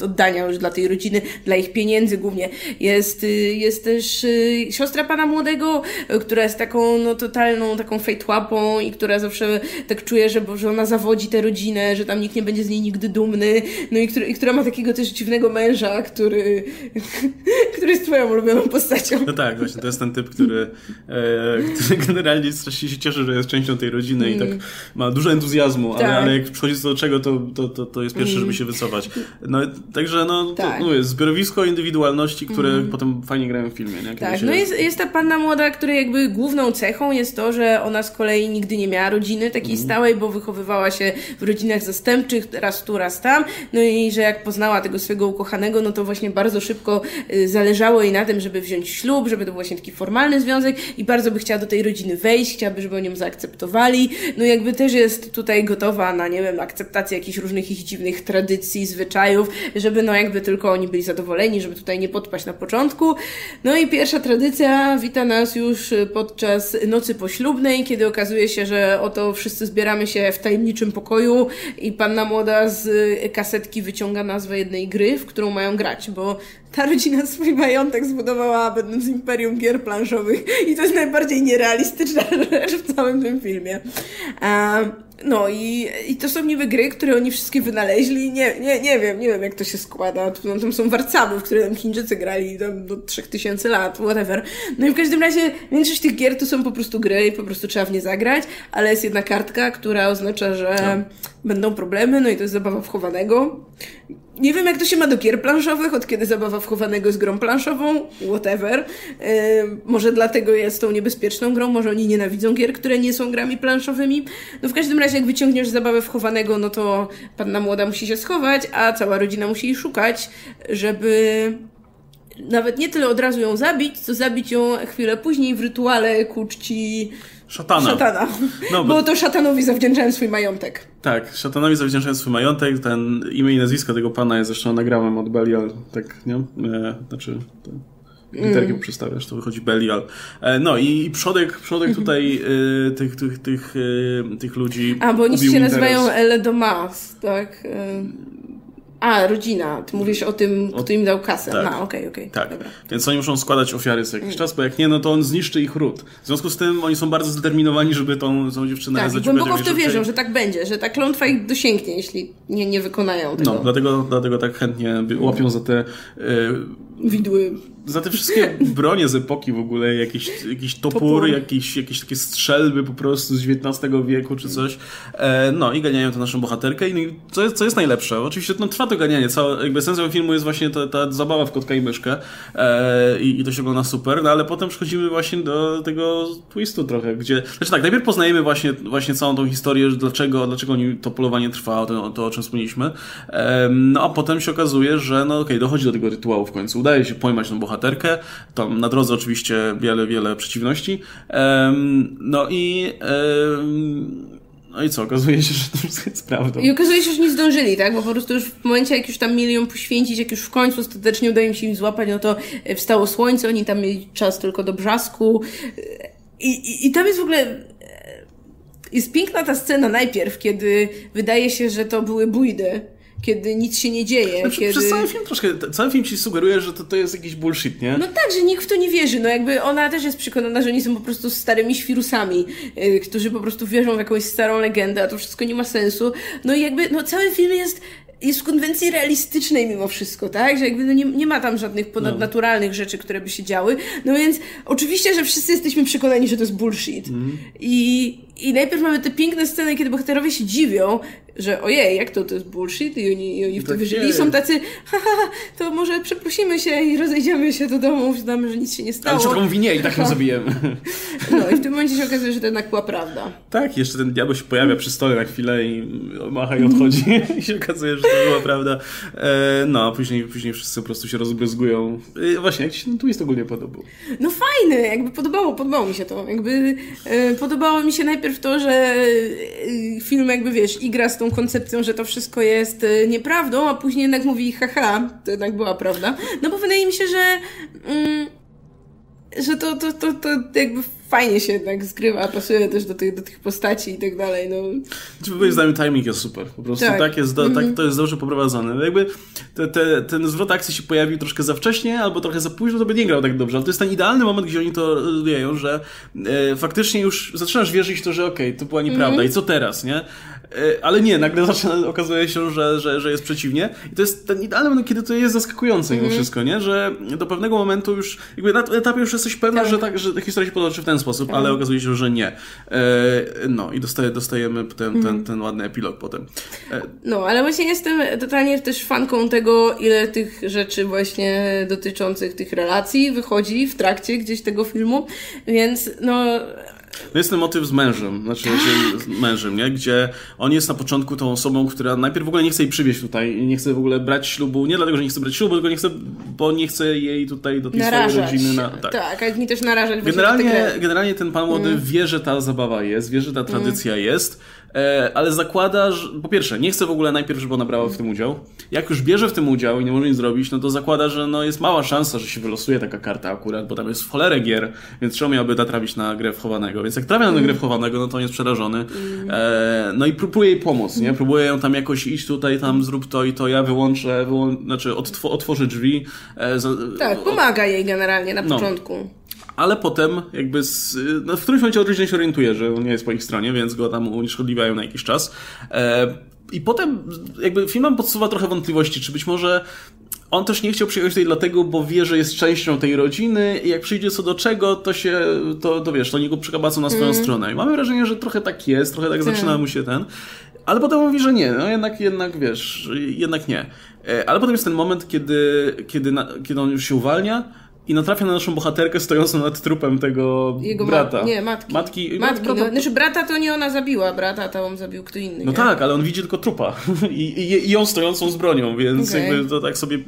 100% oddania już dla tej rodziny, dla ich pieniędzy głównie. Jest, y, jest też y, siostra pana młodego, y, która jest taką no, totalną taką fejtłapą i która zawsze tak czuje, że, że ona zawodzi tę rodzinę, że tam nikt nie będzie z niej nigdy dumny. No i, który, i która ma takiego też dziwnego męża, który, który jest twoją ulubioną postacią. No tak, właśnie to jest ten typ, który, e, który generalnie strasznie się cieszy, że jest częścią tej rodziny mm. i tak mm. ma dużo entuzjazmu, tak. ale, ale jak przychodzi do czego, to, to, to, to jest pierwszy, mm. żeby się wycofać. No Także no, tak. to, no jest zbiorowisko indywidualności, które mm. potem fajnie grają w filmie. Nie? tak, się... no jest, jest ta panna młoda, której jakby główną cechą jest to, że ona z kolei nigdy nie miała rodziny takiej mm. stałej, bo wychowywała się w rodzinach zastępczych, raz tu, raz tam, no i że jak poznała tego swojego ukochanego, no to właśnie bardzo szybko y, zależało jej na tym, żeby wziąć ślub, żeby to był właśnie taki formalny związek i bardzo by chciała do tej rodziny wejść, chciałaby, żeby ją zaakceptowali, no jakby też jest tutaj gotowa na, nie wiem, akceptację jakichś różnych ich dziwnych tradycji, zwyczajów, żeby no jakby tylko oni byli zadowoleni, żeby tutaj nie podpaść na początku. No i pierwsza tradycja wita nas już podczas nocy poślubnej, kiedy okazuje się, że oto wszyscy zbieramy się w tajemniczym pokoju i panna młoda z kasetki wyciąga nazwę jednej gry, w którą mają grać, bo ta rodzina swój majątek zbudowała będąc imperium gier planszowych i to jest najbardziej nierealistyczna rzecz w całym tym filmie. no i, i to są niby gry, które oni wszystkie wynaleźli. Nie, nie, nie wiem, nie wiem jak to się składa. No, tam są warcaby, w które tam Chińczycy grali tam do 3000 lat, whatever. No i w każdym razie większość tych gier to są po prostu gry i po prostu trzeba w nie zagrać, ale jest jedna kartka, która oznacza, że no. będą problemy, no i to jest zabawa wchowanego. Nie wiem, jak to się ma do gier planszowych, od kiedy zabawa wchowanego jest grą planszową, whatever. Yy, może dlatego jest tą niebezpieczną grą, może oni nienawidzą gier, które nie są grami planszowymi. No w każdym razie, jak wyciągniesz zabawę wchowanego, no to panna młoda musi się schować, a cała rodzina musi jej szukać, żeby nawet nie tyle od razu ją zabić, co zabić ją chwilę później w rytuale ku czci Szatana. Szatana. No, bo to szatanowi zawdzięczałem swój majątek. Tak, szatanowi zawdzięczałem swój majątek. Ten imię i nazwisko tego pana jest zresztą nagrałem od Belial, tak, nie? E, znaczy, to, literki mm. przedstawiasz, to wychodzi Belial. E, no i przodek, przodek mhm. tutaj e, tych, tych, tych, e, tych ludzi. A, bo oni się nazywają Elle Domas, tak? A, rodzina. Ty mówisz o tym, o... kto im dał kasę. Tak. No, okej, okay, okej. Okay. Tak. Dobra. Więc oni muszą składać ofiary co jakiś mm. czas, bo jak nie, no to on zniszczy ich ród. W związku z tym oni są bardzo zdeterminowani, żeby tą, tą dziewczynę tak, głęboko w to wierzą, że tak będzie, że ta klątwa ich dosięgnie, jeśli nie, nie wykonają tego. No, dlatego, dlatego tak chętnie łapią za te... Yy, Widły za te wszystkie bronie z epoki w ogóle, jakiś, jakiś topór, topór. Jakieś, jakieś takie strzelby po prostu z XIX wieku czy coś. E, no i ganiają tę naszą bohaterkę i co jest, co jest najlepsze? Oczywiście no, trwa to ganianie, cała, jakby sensem filmu jest właśnie ta, ta zabawa w kotka i myszkę e, i, i to się ogląda super, no ale potem przechodzimy właśnie do tego twistu trochę, gdzie, znaczy tak, najpierw poznajemy właśnie, właśnie całą tą historię, dlaczego, dlaczego to polowanie trwa, to, to o czym wspomnieliśmy, e, no a potem się okazuje, że no okej, okay, dochodzi do tego rytuału w końcu, udaje się pojmać tą bohaterkę, tam na drodze oczywiście wiele, wiele przeciwności, e, no i no i co, okazuje się, że to wszystko jest prawdą. I okazuje się, że nie zdążyli, tak? Bo po prostu już w momencie, jak już tam mieli ją poświęcić, jak już w końcu ostatecznie udaje im się im złapać, no to e, wstało słońce, oni tam mieli czas tylko do brzasku. I, i, i tam jest w ogóle e, jest piękna ta scena najpierw, kiedy wydaje się, że to były bójdy kiedy nic się nie dzieje. Znaczy, kiedy... Przez cały film troszkę, cały film ci sugeruje, że to, to jest jakiś bullshit, nie? No tak, że nikt w to nie wierzy. No jakby ona też jest przekonana, że oni są po prostu starymi świrusami, yy, którzy po prostu wierzą w jakąś starą legendę, a to wszystko nie ma sensu. No i jakby, no cały film jest jest w konwencji realistycznej mimo wszystko, tak? Że jakby no nie, nie ma tam żadnych ponadnaturalnych no. rzeczy, które by się działy. No więc oczywiście, że wszyscy jesteśmy przekonani, że to jest bullshit. Mm. I, I najpierw mamy te piękne sceny, kiedy bohaterowie się dziwią, że ojej, jak to, to jest bullshit i oni, i oni w to tak wierzyli i są tacy, haha, to może przeprosimy się i rozejdziemy się do domu, uznamy, że nic się nie stało. Ale wszystko mówi nie i tak ją zabijemy. No i w tym momencie się okazuje, że to jednak była prawda. Tak, jeszcze ten diabeł się pojawia przy stole na chwilę i macha i odchodzi i się okazuje, że to była prawda. E, no, a później, później wszyscy po prostu się rozbryzgują. E, właśnie, jak ci się ten twist ogólnie podobał? No fajny, jakby podobało, podobało mi się to. Jakby e, podobało mi się najpierw to, że film jakby, wiesz, igra z tą koncepcją, że to wszystko jest y, nieprawdą, a później jednak mówi haha, to jednak była prawda. No bo wydaje mi się, że mm, że to, to, to, to jakby fajnie się jednak zgrywa, pasuje też do tych, do tych postaci i tak dalej, no. Znaczy, moim zdaniem timing jest super, po prostu tak, tak jest, mm -hmm. tak, mhm. to jest dobrze poprowadzone. No jakby te, te, ten zwrot akcji się pojawił troszkę za wcześnie, albo trochę za późno, to by nie grał tak dobrze, ale to jest ten idealny moment, gdzie oni to robią, że e, faktycznie już zaczynasz wierzyć w to, że okej, okay, to była nieprawda mm -hmm. i co teraz, nie? E, ale nie, nagle zaczyna, okazuje się, że, że, że jest przeciwnie. I to jest ten idealny moment, kiedy to jest zaskakujące mimo mm. wszystko, nie? Że do pewnego momentu już, jakby na etapie już jesteś pewna, tak. że, tak, że historia się potoczy w ten sposób, tak. ale okazuje się, że nie. E, no i dostaje, dostajemy ten, ten, mm. ten ładny epilog potem. E, no, ale właśnie jestem totalnie też fanką tego, ile tych rzeczy właśnie dotyczących tych relacji wychodzi w trakcie gdzieś tego filmu, więc no no jest ten motyw z mężem, znaczy z mężem, nie? Gdzie on jest na początku tą osobą, która najpierw w ogóle nie chce jej przywieźć tutaj, nie chce w ogóle brać ślubu, nie dlatego, że nie chce brać ślubu, tylko nie chce, bo nie chce jej tutaj do tej narażać. swojej rodziny. Na, tak. tak, ale mi też narażać. Generalnie, generalnie ten pan młody mm. wie, że ta zabawa jest, wie, że ta tradycja mm. jest, ale zakłada, że po pierwsze, nie chce w ogóle najpierw, żeby ona brała w tym udział. Jak już bierze w tym udział i nie może nic zrobić, no to zakłada, że no jest mała szansa, że się wylosuje taka karta akurat, bo tam jest w cholerę gier, więc czemu miałby trafić na grę wchowanego? Więc jak trafia na grę wchowanego, no to on jest przerażony. E, no i próbuje jej pomóc, nie? Próbuje ją tam jakoś iść tutaj, tam zrób to i to, ja wyłączę, wyłą... znaczy otw otworzę drzwi. E, za... tak, pomaga jej generalnie na no. Ale potem jakby z, no w którymś momencie rodzinie się orientuje, że on nie jest po ich stronie, więc go tam unieszkodliwiają na jakiś czas. E, I potem jakby film nam podsuwa trochę wątpliwości, czy być może on też nie chciał przyjechać tutaj dlatego, bo wie, że jest częścią tej rodziny i jak przyjdzie co do czego, to się, to, to wiesz, to niego przekabacą na swoją mm. stronę. I mamy wrażenie, że trochę tak jest, trochę tak, tak zaczyna mu się ten. Ale potem mówi, że nie, no jednak, jednak wiesz, jednak nie. E, ale potem jest ten moment, kiedy, kiedy, na, kiedy on już się uwalnia, i natrafia na naszą bohaterkę stojącą nad trupem tego Jego brata. Ma nie, matki. Matki, matki no, znaczy brata to nie ona zabiła, brata on zabił kto inny. No nie? tak, ale on widzi tylko trupa I, i, i ją stojącą z bronią, więc okay. jakby to tak sobie...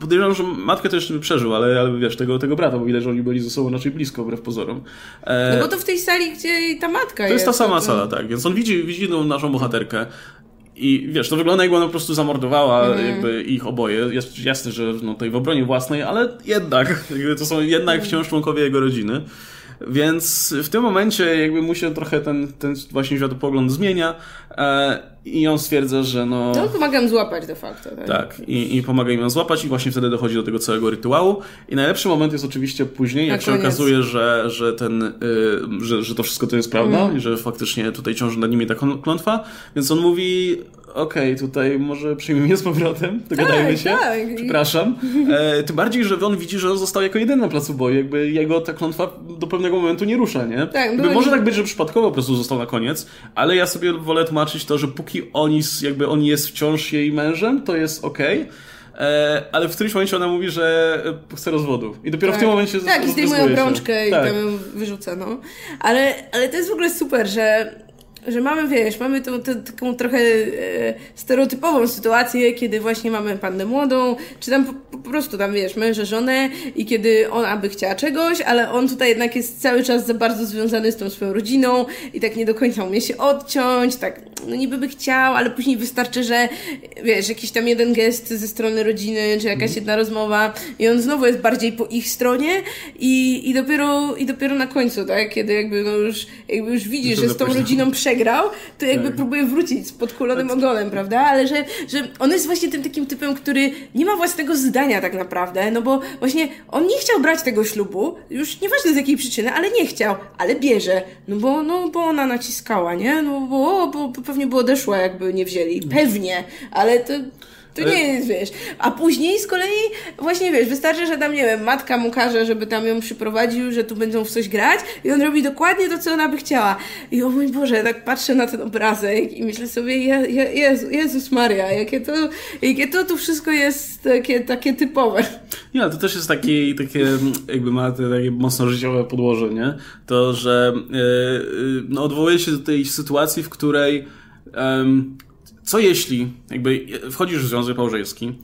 Podejrzewam, że matkę to jeszcze by przeżył, ale, ale wiesz, tego, tego brata, bo widać, że oni byli ze sobą raczej blisko, wbrew pozorom. E... No bo to w tej sali, gdzie ta matka jest. To jest ta sama to... sala, tak, więc on widzi, widzi tą naszą bohaterkę i wiesz, to wygląda jakby ona po prostu zamordowała mm. jakby ich oboje. Jest jasne, że no, tutaj w obronie własnej, ale jednak, to są jednak wciąż członkowie jego rodziny. Więc w tym momencie jakby mu się trochę ten, ten właśnie światopogląd zmienia e, i on stwierdza, że no... No pomagam złapać de facto. Tak, tak i, i pomaga im ją złapać i właśnie wtedy dochodzi do tego całego rytuału. I najlepszy moment jest oczywiście później, jak się okazuje, że, że, ten, y, że, że to wszystko to jest prawda mm. i że faktycznie tutaj ciąży nad nimi ta klątwa. Więc on mówi, okej, okay, tutaj może przyjmijmy z powrotem, dogadajmy tak, się, tak. przepraszam. E, tym bardziej, że on widzi, że został jako jedyny na placu boju, jakby jego ta klątwa do pewnego momentu nie rusza, nie? Tak, jakby może tak być, że przypadkowo po prostu został na koniec, ale ja sobie wolę tłumaczyć to, że póki oni, jakby on jest wciąż jej mężem, to jest okej. Okay e, ale w którymś momencie ona mówi, że chce rozwodu. I dopiero tak. w tym momencie Tak, i zdejmuje obrączkę i tak. tam ją wyrzuca, no. Ale, ale to jest w ogóle super, że że mamy, wiesz, mamy tą, tą taką trochę e, stereotypową sytuację, kiedy właśnie mamy pannę młodą, czy tam po, po, prostu tam, wiesz, męża, żonę i kiedy ona by chciała czegoś, ale on tutaj jednak jest cały czas za bardzo związany z tą swoją rodziną i tak nie do końca umie się odciąć, tak, no niby by chciał, ale później wystarczy, że, wiesz, jakiś tam jeden gest ze strony rodziny, czy jakaś mhm. jedna rozmowa i on znowu jest bardziej po ich stronie i, i dopiero, i dopiero na końcu, tak, kiedy jakby no już, jakby już widzi, że z tą rodziną przegrał przegrał, to jakby tak. próbuje wrócić z podkulonym ogonem, prawda? Ale że, że on jest właśnie tym takim typem, który nie ma własnego zdania tak naprawdę, no bo właśnie on nie chciał brać tego ślubu, już nieważne z jakiej przyczyny, ale nie chciał, ale bierze, no bo, no bo ona naciskała, nie? No bo, bo, bo pewnie by odeszła, jakby nie wzięli. Pewnie, ale to to nie jest, wiesz. A później z kolei właśnie, wiesz, wystarczy, że tam, nie wiem, matka mu każe, żeby tam ją przyprowadził, że tu będą w coś grać i on robi dokładnie to, co ona by chciała. I o mój Boże, tak patrzę na ten obrazek i myślę sobie, Je, Je, Jezu, Jezus Maria, jakie to, jakie to tu wszystko jest takie, takie typowe. Nie, to też jest taki, takie, jakby ma te takie mocno życiowe podłoże, nie? To, że yy, no, odwołuje się do tej sytuacji, w której co jeśli jakby wchodzisz w związek małżeński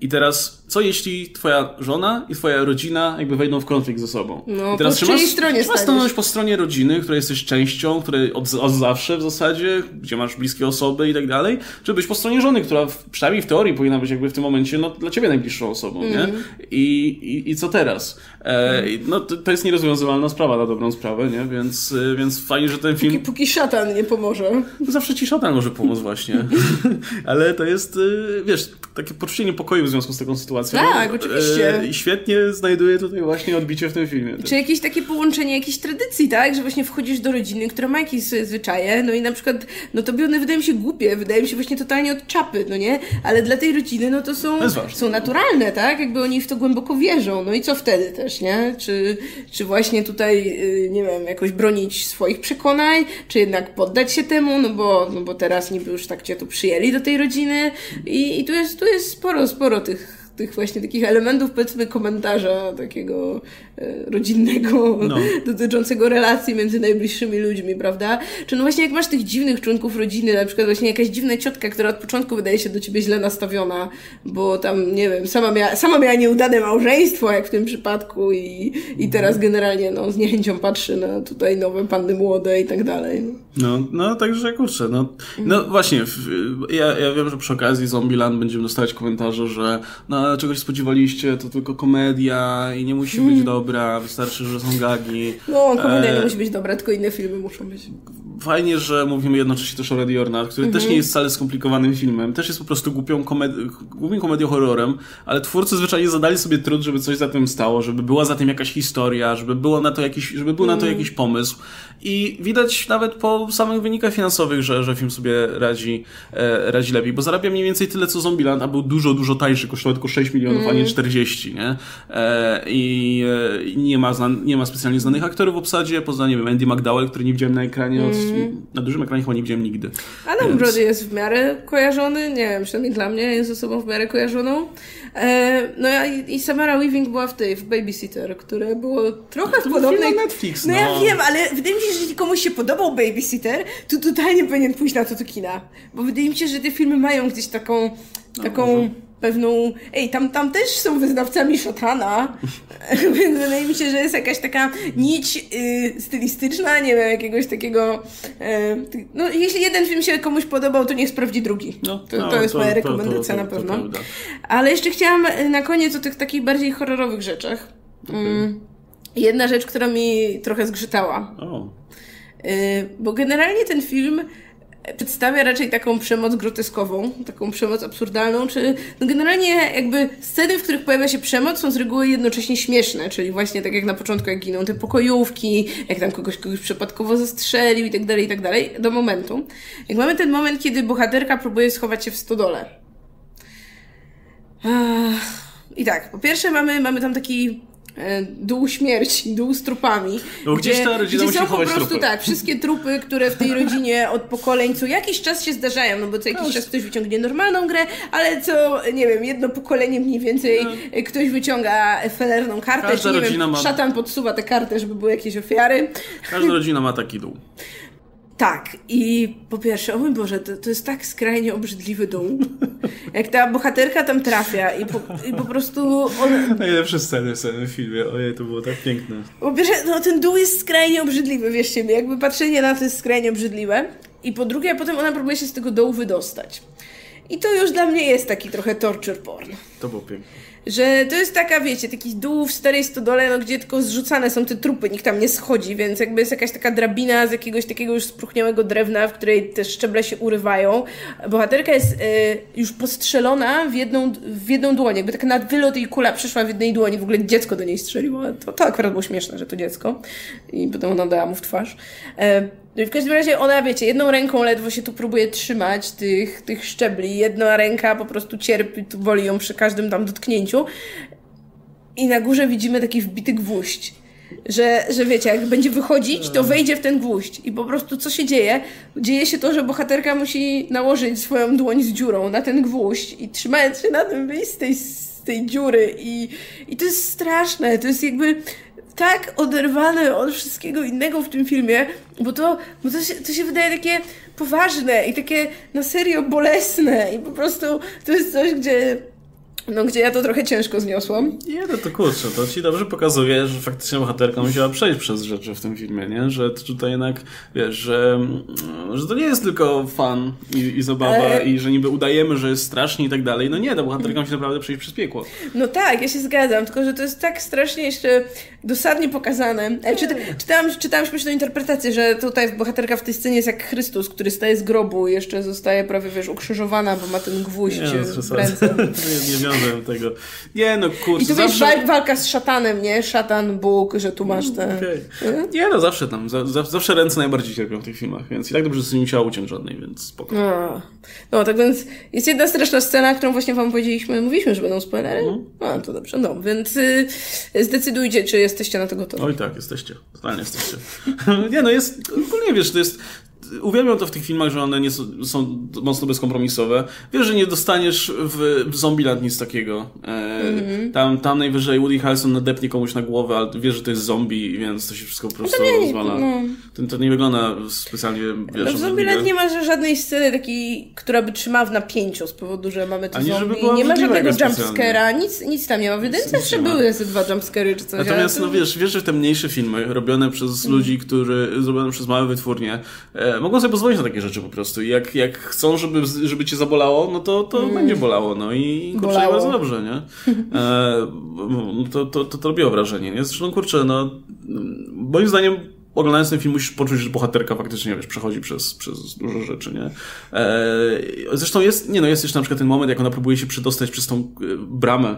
i teraz, co jeśli twoja żona i twoja rodzina jakby wejdą w konflikt ze sobą? No, I teraz po czyjej stronie Trzeba stanąć po stronie rodziny, której jesteś częścią, której od, od zawsze w zasadzie, gdzie masz bliskie osoby i tak dalej, czy być po stronie żony, która w, przynajmniej w teorii powinna być jakby w tym momencie no, dla ciebie najbliższą osobą, mm. nie? Mhm. I, i, I co teraz? E, no, to, to jest nierozwiązywalna sprawa na dobrą sprawę, nie? Więc, e, więc fajnie, że ten film... Póki, póki szatan nie pomoże. No, zawsze ci szatan może pomóc właśnie. Ale to jest, e, wiesz, takie poczucie niepokoju w związku z taką sytuacją. Tak, oczywiście. I świetnie znajduje tutaj właśnie odbicie w tym filmie. Czy jakieś takie połączenie jakiejś tradycji, tak? Że właśnie wchodzisz do rodziny, która ma jakieś swoje zwyczaje, no i na przykład, no to by one wydają się głupie, wydają się właśnie totalnie od czapy, no nie? Ale dla tej rodziny, no to są, to są naturalne, tak? Jakby oni w to głęboko wierzą. No i co wtedy też, nie? Czy, czy właśnie tutaj, y, nie wiem, jakoś bronić swoich przekonań, czy jednak poddać się temu, no bo, no bo teraz niby już tak cię tu przyjęli do tej rodziny i, i tu jest, tu jest sporo, sporo tych tych właśnie takich elementów, powiedzmy, komentarza takiego e, rodzinnego, no. dotyczącego relacji między najbliższymi ludźmi, prawda? Czy no właśnie jak masz tych dziwnych członków rodziny, na przykład właśnie jakaś dziwna ciotka, która od początku wydaje się do ciebie źle nastawiona, bo tam, nie wiem, sama miała, sama miała nieudane małżeństwo, jak w tym przypadku i, i teraz generalnie, no, z niechęcią patrzy na tutaj nowe panny młode i tak dalej. No, no także kurczę, no, no właśnie, ja, ja wiem, że przy okazji Zombieland będziemy dostawać komentarze, że no czegoś spodziewaliście, to tylko komedia i nie musi być hmm. dobra, wystarczy, że są gagi. No, komedia e... nie musi być dobra, tylko inne filmy muszą być fajnie, że mówimy jednocześnie też o Ready or Not, który też mhm. nie jest wcale skomplikowanym filmem, też jest po prostu głupią, komedi- głupią komedią horrorem, ale twórcy zwyczajnie zadali sobie trud, żeby coś za tym stało, żeby była za tym jakaś historia, żeby było na to jakiś, żeby był na to mhm. jakiś pomysł i widać nawet po samych wynikach finansowych, że, że film sobie radzi, e, radzi lepiej, bo zarabia mniej więcej tyle co Zombieland, a był dużo, dużo tańszy, kosztował tylko 6 milionów, mm. a nie 40, mhm. nie? E, I e, nie, ma zna, nie ma specjalnie znanych aktorów w obsadzie, poza, nie wiem, Andy McDowell, który nie widziałem na ekranie od mm. na dużym ekranie chyba nie widziałem nigdy. Adam Więc... Brody jest w miarę kojarzony, nie wiem, przynajmniej dla mnie jest osobą w miarę kojarzoną. E, no i, i Samara Weaving była w tej, w Babysitter, które było trochę w podobnej... Netflix, no. no ja wiem, ale wydaje mi się, że jeśli komuś się podobał Babysitter, to totalnie powinien pójść na to do kina. Bo wydaje mi się, że te filmy mają gdzieś taką, no, taką... pewną. Ej, tam, tam też są wyznawcami szatana, więc wydaje mi się, że jest jakaś taka nić y, stylistyczna, nie wiem, jakiegoś takiego. Y, no, jeśli jeden film się komuś podobał, to niech sprawdzi drugi. No, to, no, to jest to, moja rekomendacja to, na pewno. Ale jeszcze chciałam na koniec o tych takich bardziej horrorowych rzeczach. Okay. Mm, jedna rzecz, która mi trochę zgrzytała. Oh. Y, bo generalnie ten film przedstawia raczej taką przemoc groteskową, taką przemoc absurdalną, czy no generalnie jakby sceny, w których pojawia się przemoc są z reguły jednocześnie śmieszne, czyli właśnie tak jak na początku, jak giną te pokojówki, jak tam kogoś kogoś przypadkowo zastrzelił i tak dalej, i tak dalej, do momentu. Jak mamy ten moment, kiedy bohaterka próbuje schować się w stodole. I tak, po pierwsze mamy, mamy tam taki dół śmierci, dół z trupami. No gdzieś ta rodzina gdzie są po prostu trupy. tak, wszystkie trupy, które w tej rodzinie od pokoleń co jakiś czas się zdarzają, no bo co jakiś czas ktoś wyciągnie normalną grę, ale co, nie wiem, jedno pokolenie mniej więcej no. ktoś wyciąga felerną kartę, Każda czy nie wiem, ma... szatan podsuwa tę kartę, żeby były jakieś ofiary. Każda rodzina ma taki dół. Tak, i po pierwsze, o mój Boże, to, to jest tak skrajnie obrzydliwy dół. Jak ta bohaterka tam trafia i po, i po prostu on... Najlepsze sceny w całym filmie, ojej, to było tak piękne. Po pierwsze, no ten dół jest skrajnie obrzydliwy, wierzcie mi, jakby patrzenie na to jest skrajnie obrzydliwe. I po drugie, a potem ona próbuje się z tego dołu wydostać. I to już dla mnie jest taki trochę torture porn. To było piękne że to jest taka, wiecie, taki dół w starej stodole, no, gdzie tylko zrzucane są te trupy, nikt tam nie schodzi, więc jakby jest jakaś taka drabina z jakiegoś takiego już spruchniałego drewna, w której te szczeble się urywają. Bohaterka jest y, już postrzelona w jedną, w jedną dłoń, jakby tak na wylot kula przeszła w jednej dłoni, w ogóle dziecko do niej strzeliło. To, to akurat było śmieszne, że to dziecko. I potem ona dała mu w twarz. Y, no i w każdym razie ona, wiecie, jedną ręką ledwo się tu próbuje trzymać tych, tych szczebli, jedna ręka po prostu cierpi, tu boli ją przy każdym tam dotknięciu. I na górze widzimy taki wbity gwóźdź. Że, że wiecie, jak będzie wychodzić, to wejdzie w ten gwóźdź. I po prostu co się dzieje? Dzieje się to, że bohaterka musi nałożyć swoją dłoń z dziurą na ten gwóźdź i trzymając się na tym wyjść z tej, z tej dziury. I, I to jest straszne. To jest jakby tak oderwane od wszystkiego innego w tym filmie, bo to, bo to, się, to się wydaje takie poważne i takie na serio bolesne i po prostu to jest coś, gdzie no, gdzie ja to trochę ciężko zniosłam. Nie, no to kurczę, to ci dobrze pokazuje, że faktycznie bohaterka musiała przejść przez rzeczy w tym filmie, nie? Że tutaj jednak, wiesz, że, że to nie jest tylko fan i, i zabawa Ale... i że niby udajemy, że jest strasznie i tak dalej. No nie, ta bohaterka musi naprawdę przejść przez piekło. No tak, ja się zgadzam, tylko że to jest tak strasznie jeszcze dosadnie pokazane. Ale czyta, czytałam, czytałam śmieszną interpretację, że tutaj bohaterka w tej scenie jest jak Chrystus, który staje z grobu i jeszcze zostaje prawie, wiesz, ukrzyżowana, bo ma ten gwóźdź nie, no, w ręce. nie, nie tego. Nie no, kurczę. I tu zawsze... wiesz, walka z szatanem, nie? Szatan, Bóg, że tu masz te... Okay. Nie no, zawsze tam, za, zawsze ręce najbardziej cierpią w tych filmach, więc i tak dobrze, że nie musiała uciąć żadnej, więc spoko. A. No, tak więc jest jedna straszna scena, którą właśnie wam powiedzieliśmy, mówiliśmy, że będą spoilery. No. A, to dobrze, no, więc y, zdecydujcie, czy jesteście na to gotowi. Oj tak, jesteście. Totalnie jesteście. nie no, jest, ogólnie wiesz, to jest uwielbiam to w tych filmach, że one nie są, są mocno bezkompromisowe. Wiesz, że nie dostaniesz w Zombieland nic takiego. E, mm-hmm. tam, tam najwyżej Woody Harrelson nadepnie komuś na głowę, ale wiesz, że to jest zombie, więc to się wszystko po prostu no rozwala. No. To, to, nie wygląda specjalnie, wiesz... No w Zombieland nie ma żadnej sceny takiej, która by trzymała w napięciu z powodu, że mamy tu Ani zombie. Nie ma żadnego jumpscare'a, nic, nic tam nie ma. W jedynce jeszcze były ze dwa jumpscary czy coś. Natomiast, no wiesz, wiesz, że te mniejsze filmy robione przez mm. ludzi, którzy, zrobione przez małe wytwórnie, e, mogą sobie pozwolić na takie rzeczy po prostu. Jak, jak chcą, żeby, żeby cię zabolało, no to, to mm. będzie bolało. No i kurczę, bardzo dobrze, nie? E, to, to, to, to robiło wrażenie, nie? Zresztą, kurczę, no moim zdaniem oglądając ten film musisz poczuć, że bohaterka faktycznie, wiesz, przechodzi przez, przez dużo rzeczy, nie? E, zresztą jest, nie no, jest jeszcze na przykład ten moment, jak ona próbuje się przedostać przez tą e, bramę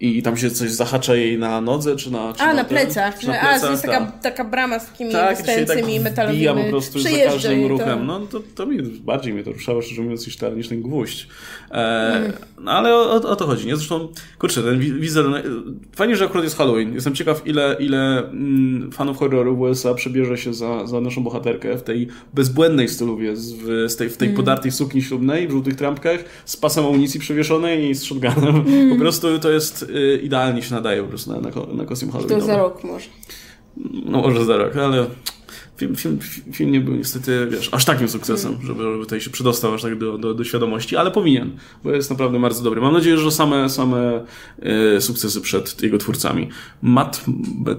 i tam się coś zahacza jej na nodze, czy na... Czy a, na, na plecach. Że, na plecach, a, jest taka, tak. taka brama z takimi tak, wystającymi tak metalowymi. po prostu za każdym ruchem. To. No to, to mi, bardziej mnie to ruszało, szczerze mówiąc, niż, niż ten gwóźdź. E, mm. No ale o, o, to chodzi, nie? Zresztą, kurczę, ten wizerunek... Fajnie, że akurat jest Halloween. Jestem ciekaw, ile, ile mm, fanów horroru w USA przebierze się za, za naszą bohaterkę w tej bezbłędnej stylu, w, w tej, w tej mm. podartej sukni ślubnej, w żółtych trampkach, z pasem amunicji przewieszonej i z shotgunem. Mm. Po prostu to jest y, idealnie się nadaje po prostu na, na, na kostium Halloween. To za rok może. No może za rok, ale film, film, film nie był niestety, wiesz, aż takim sukcesem, mm. żeby, żeby tutaj się przydostał aż tak do, do, do, świadomości, ale powinien, bo jest naprawdę bardzo dobry. Mam nadzieję, że same, same e, sukcesy przed jego twórcami. Matt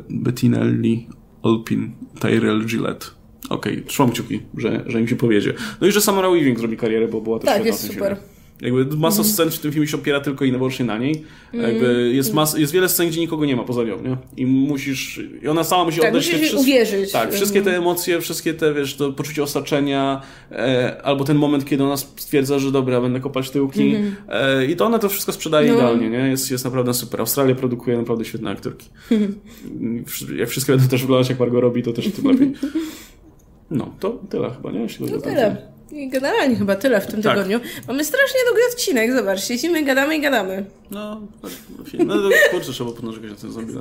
Bettinelli, Olpin, Tyrell Gillette. Okej, okay, trzymam kciuki, że, że im się powiedzie. No i że Samara Weaving zrobi karierę, bo była też Tak, jest super. Jakby masa Mhm. scen w tym filmie się opiera tylko i wyłącznie na niej. Jakby jest, mas, jest wiele scen, gdzie nikogo nie ma poza nią, nie? I musisz... I ona sama musi Tak, oddać musisz wszystkie- uwierzyć. Tak, wszystkie te emocje, wszystkie te, wiesz, to poczucie osaczenia, e, albo ten moment, kiedy ona stwierdza, że dobra, będę kopać tyłki. E, I to ona to wszystko sprzedaje No. idealnie, nie? Jest, jest naprawdę super. Australia produkuje naprawdę świetne aktorki. Jak wszystkie będą też wyglądać jak Margot robi, to też tym lepiej. No, to tyle chyba, nie? Jeśli chodzi o ten tyle. I generalnie chyba tyle w tym Tak. tygodniu. Mamy strasznie długi odcinek, zobaczcie. Siedzimy, gadamy i gadamy. No, tak, no to kurczę, trzeba podnożyć na ten zombie.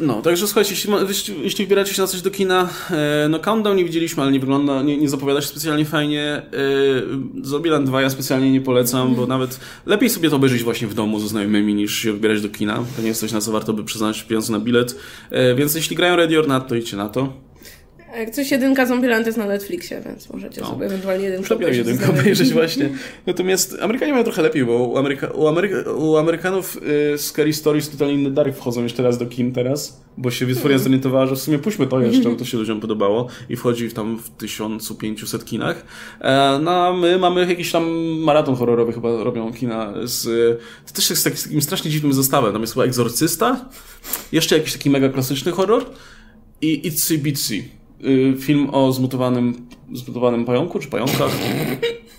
No, także słuchajcie, jeśli, jeśli wybieracie się na coś do kina, e, no Countdown nie widzieliśmy, ale nie wygląda, nie, nie zapowiada się specjalnie fajnie. E, Zombieland 2 ja specjalnie nie polecam, bo nawet lepiej sobie to obejrzeć właśnie w domu ze znajomymi niż się wybierać do kina. To nie jest coś, na co warto by przyznać pieniądze na bilet. E, więc jeśli grają Ready or Not, to idźcie na to. A Jak coś jedynka Zombieland jest na Netflixie, więc możecie No. sobie ewentualnie jedynkę obejrzeć jedynkę obejrzeć właśnie. Natomiast Amerykanie mają trochę lepiej, bo u, Ameryka, u, Ameryka, u Amerykanów y, Scary Stories totalnie inny Dark wchodzą jeszcze raz do kin teraz, bo się wytwórnia zorientowała, że w sumie puśćmy to jeszcze, bo to się ludziom podobało i wchodzi w tam w 1500 kinach. E, no a my mamy jakiś tam maraton horrorowy chyba robią kina z... To też jest taki, z takim strasznie dziwnym zestawem. Tam jest chyba Egzorcysta, jeszcze jakiś taki mega klasyczny horror i Itsy Bitsy. Y, Film o zmutowanym, zmutowanym pająku, czy pająkach.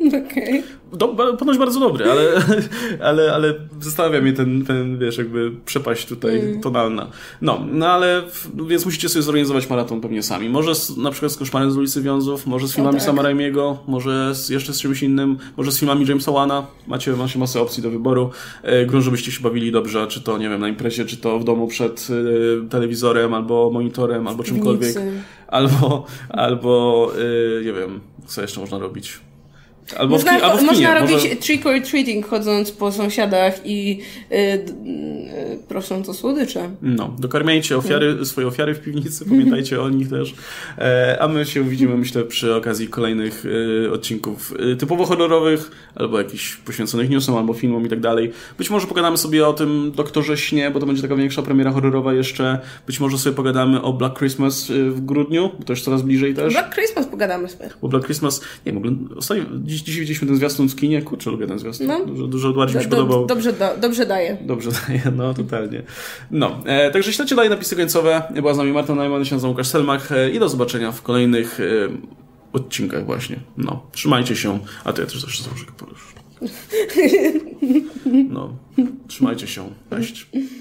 Okej. Do, ba- ponoć bardzo dobry, ale, ale, ale zastanawia mnie ten, ten, wiesz, jakby przepaść tutaj tonalna. No, no ale, więc musicie sobie zorganizować maraton pewnie sami. Może z, na przykład z Koszmarem z ulicy Wiązów, może z filmami tak. Sama Raimiego, może z, jeszcze z czymś innym, może z filmami Jamesa Wana. Macie, macie masę opcji do wyboru. E, grunt, żebyście się bawili dobrze, czy to, nie wiem, na imprezie, czy to w domu przed e, telewizorem, albo monitorem, albo czymkolwiek. Albo, albo, e, nie wiem, co jeszcze można robić. Albo Można, w, ki- albo w kinie. można robić Może- trick or treating chodząc po sąsiadach i y, y, prosząc o słodycze. No, dokarmiajcie ofiary, swoje ofiary w piwnicy, pamiętajcie o nich też. E, a my się widzimy, myślę, przy okazji kolejnych e, odcinków e, typowo horrorowych, albo jakichś poświęconych newsom, albo filmom i tak dalej. Być może pogadamy sobie o tym Doktorze Śnie, bo to będzie taka większa premiera horrorowa jeszcze. Być może sobie pogadamy o Black Christmas e, w grudniu, bo to już coraz bliżej też. Black Christmas pogadamy sobie. Bo Black Christmas, nie wiem, w ogóle ostatnio, dziś, dzisiaj widzieliśmy ten zwiastun w kinie, kurczę, lubię ten zwiastun. No. Dużo, dużo bardziej mi się Do, podobał. do, dobrze, do, dobrze daje. Dobrze daje, no totalnie. No, e, także śledźcie dalej napisy końcowe. Była z nami Marta Najman, się nazywam Łukasz Selmach e, i do zobaczenia w kolejnych e, odcinkach właśnie. No, trzymajcie się. A to ja też zawsze założę kapelusz. No, trzymajcie się. Cześć.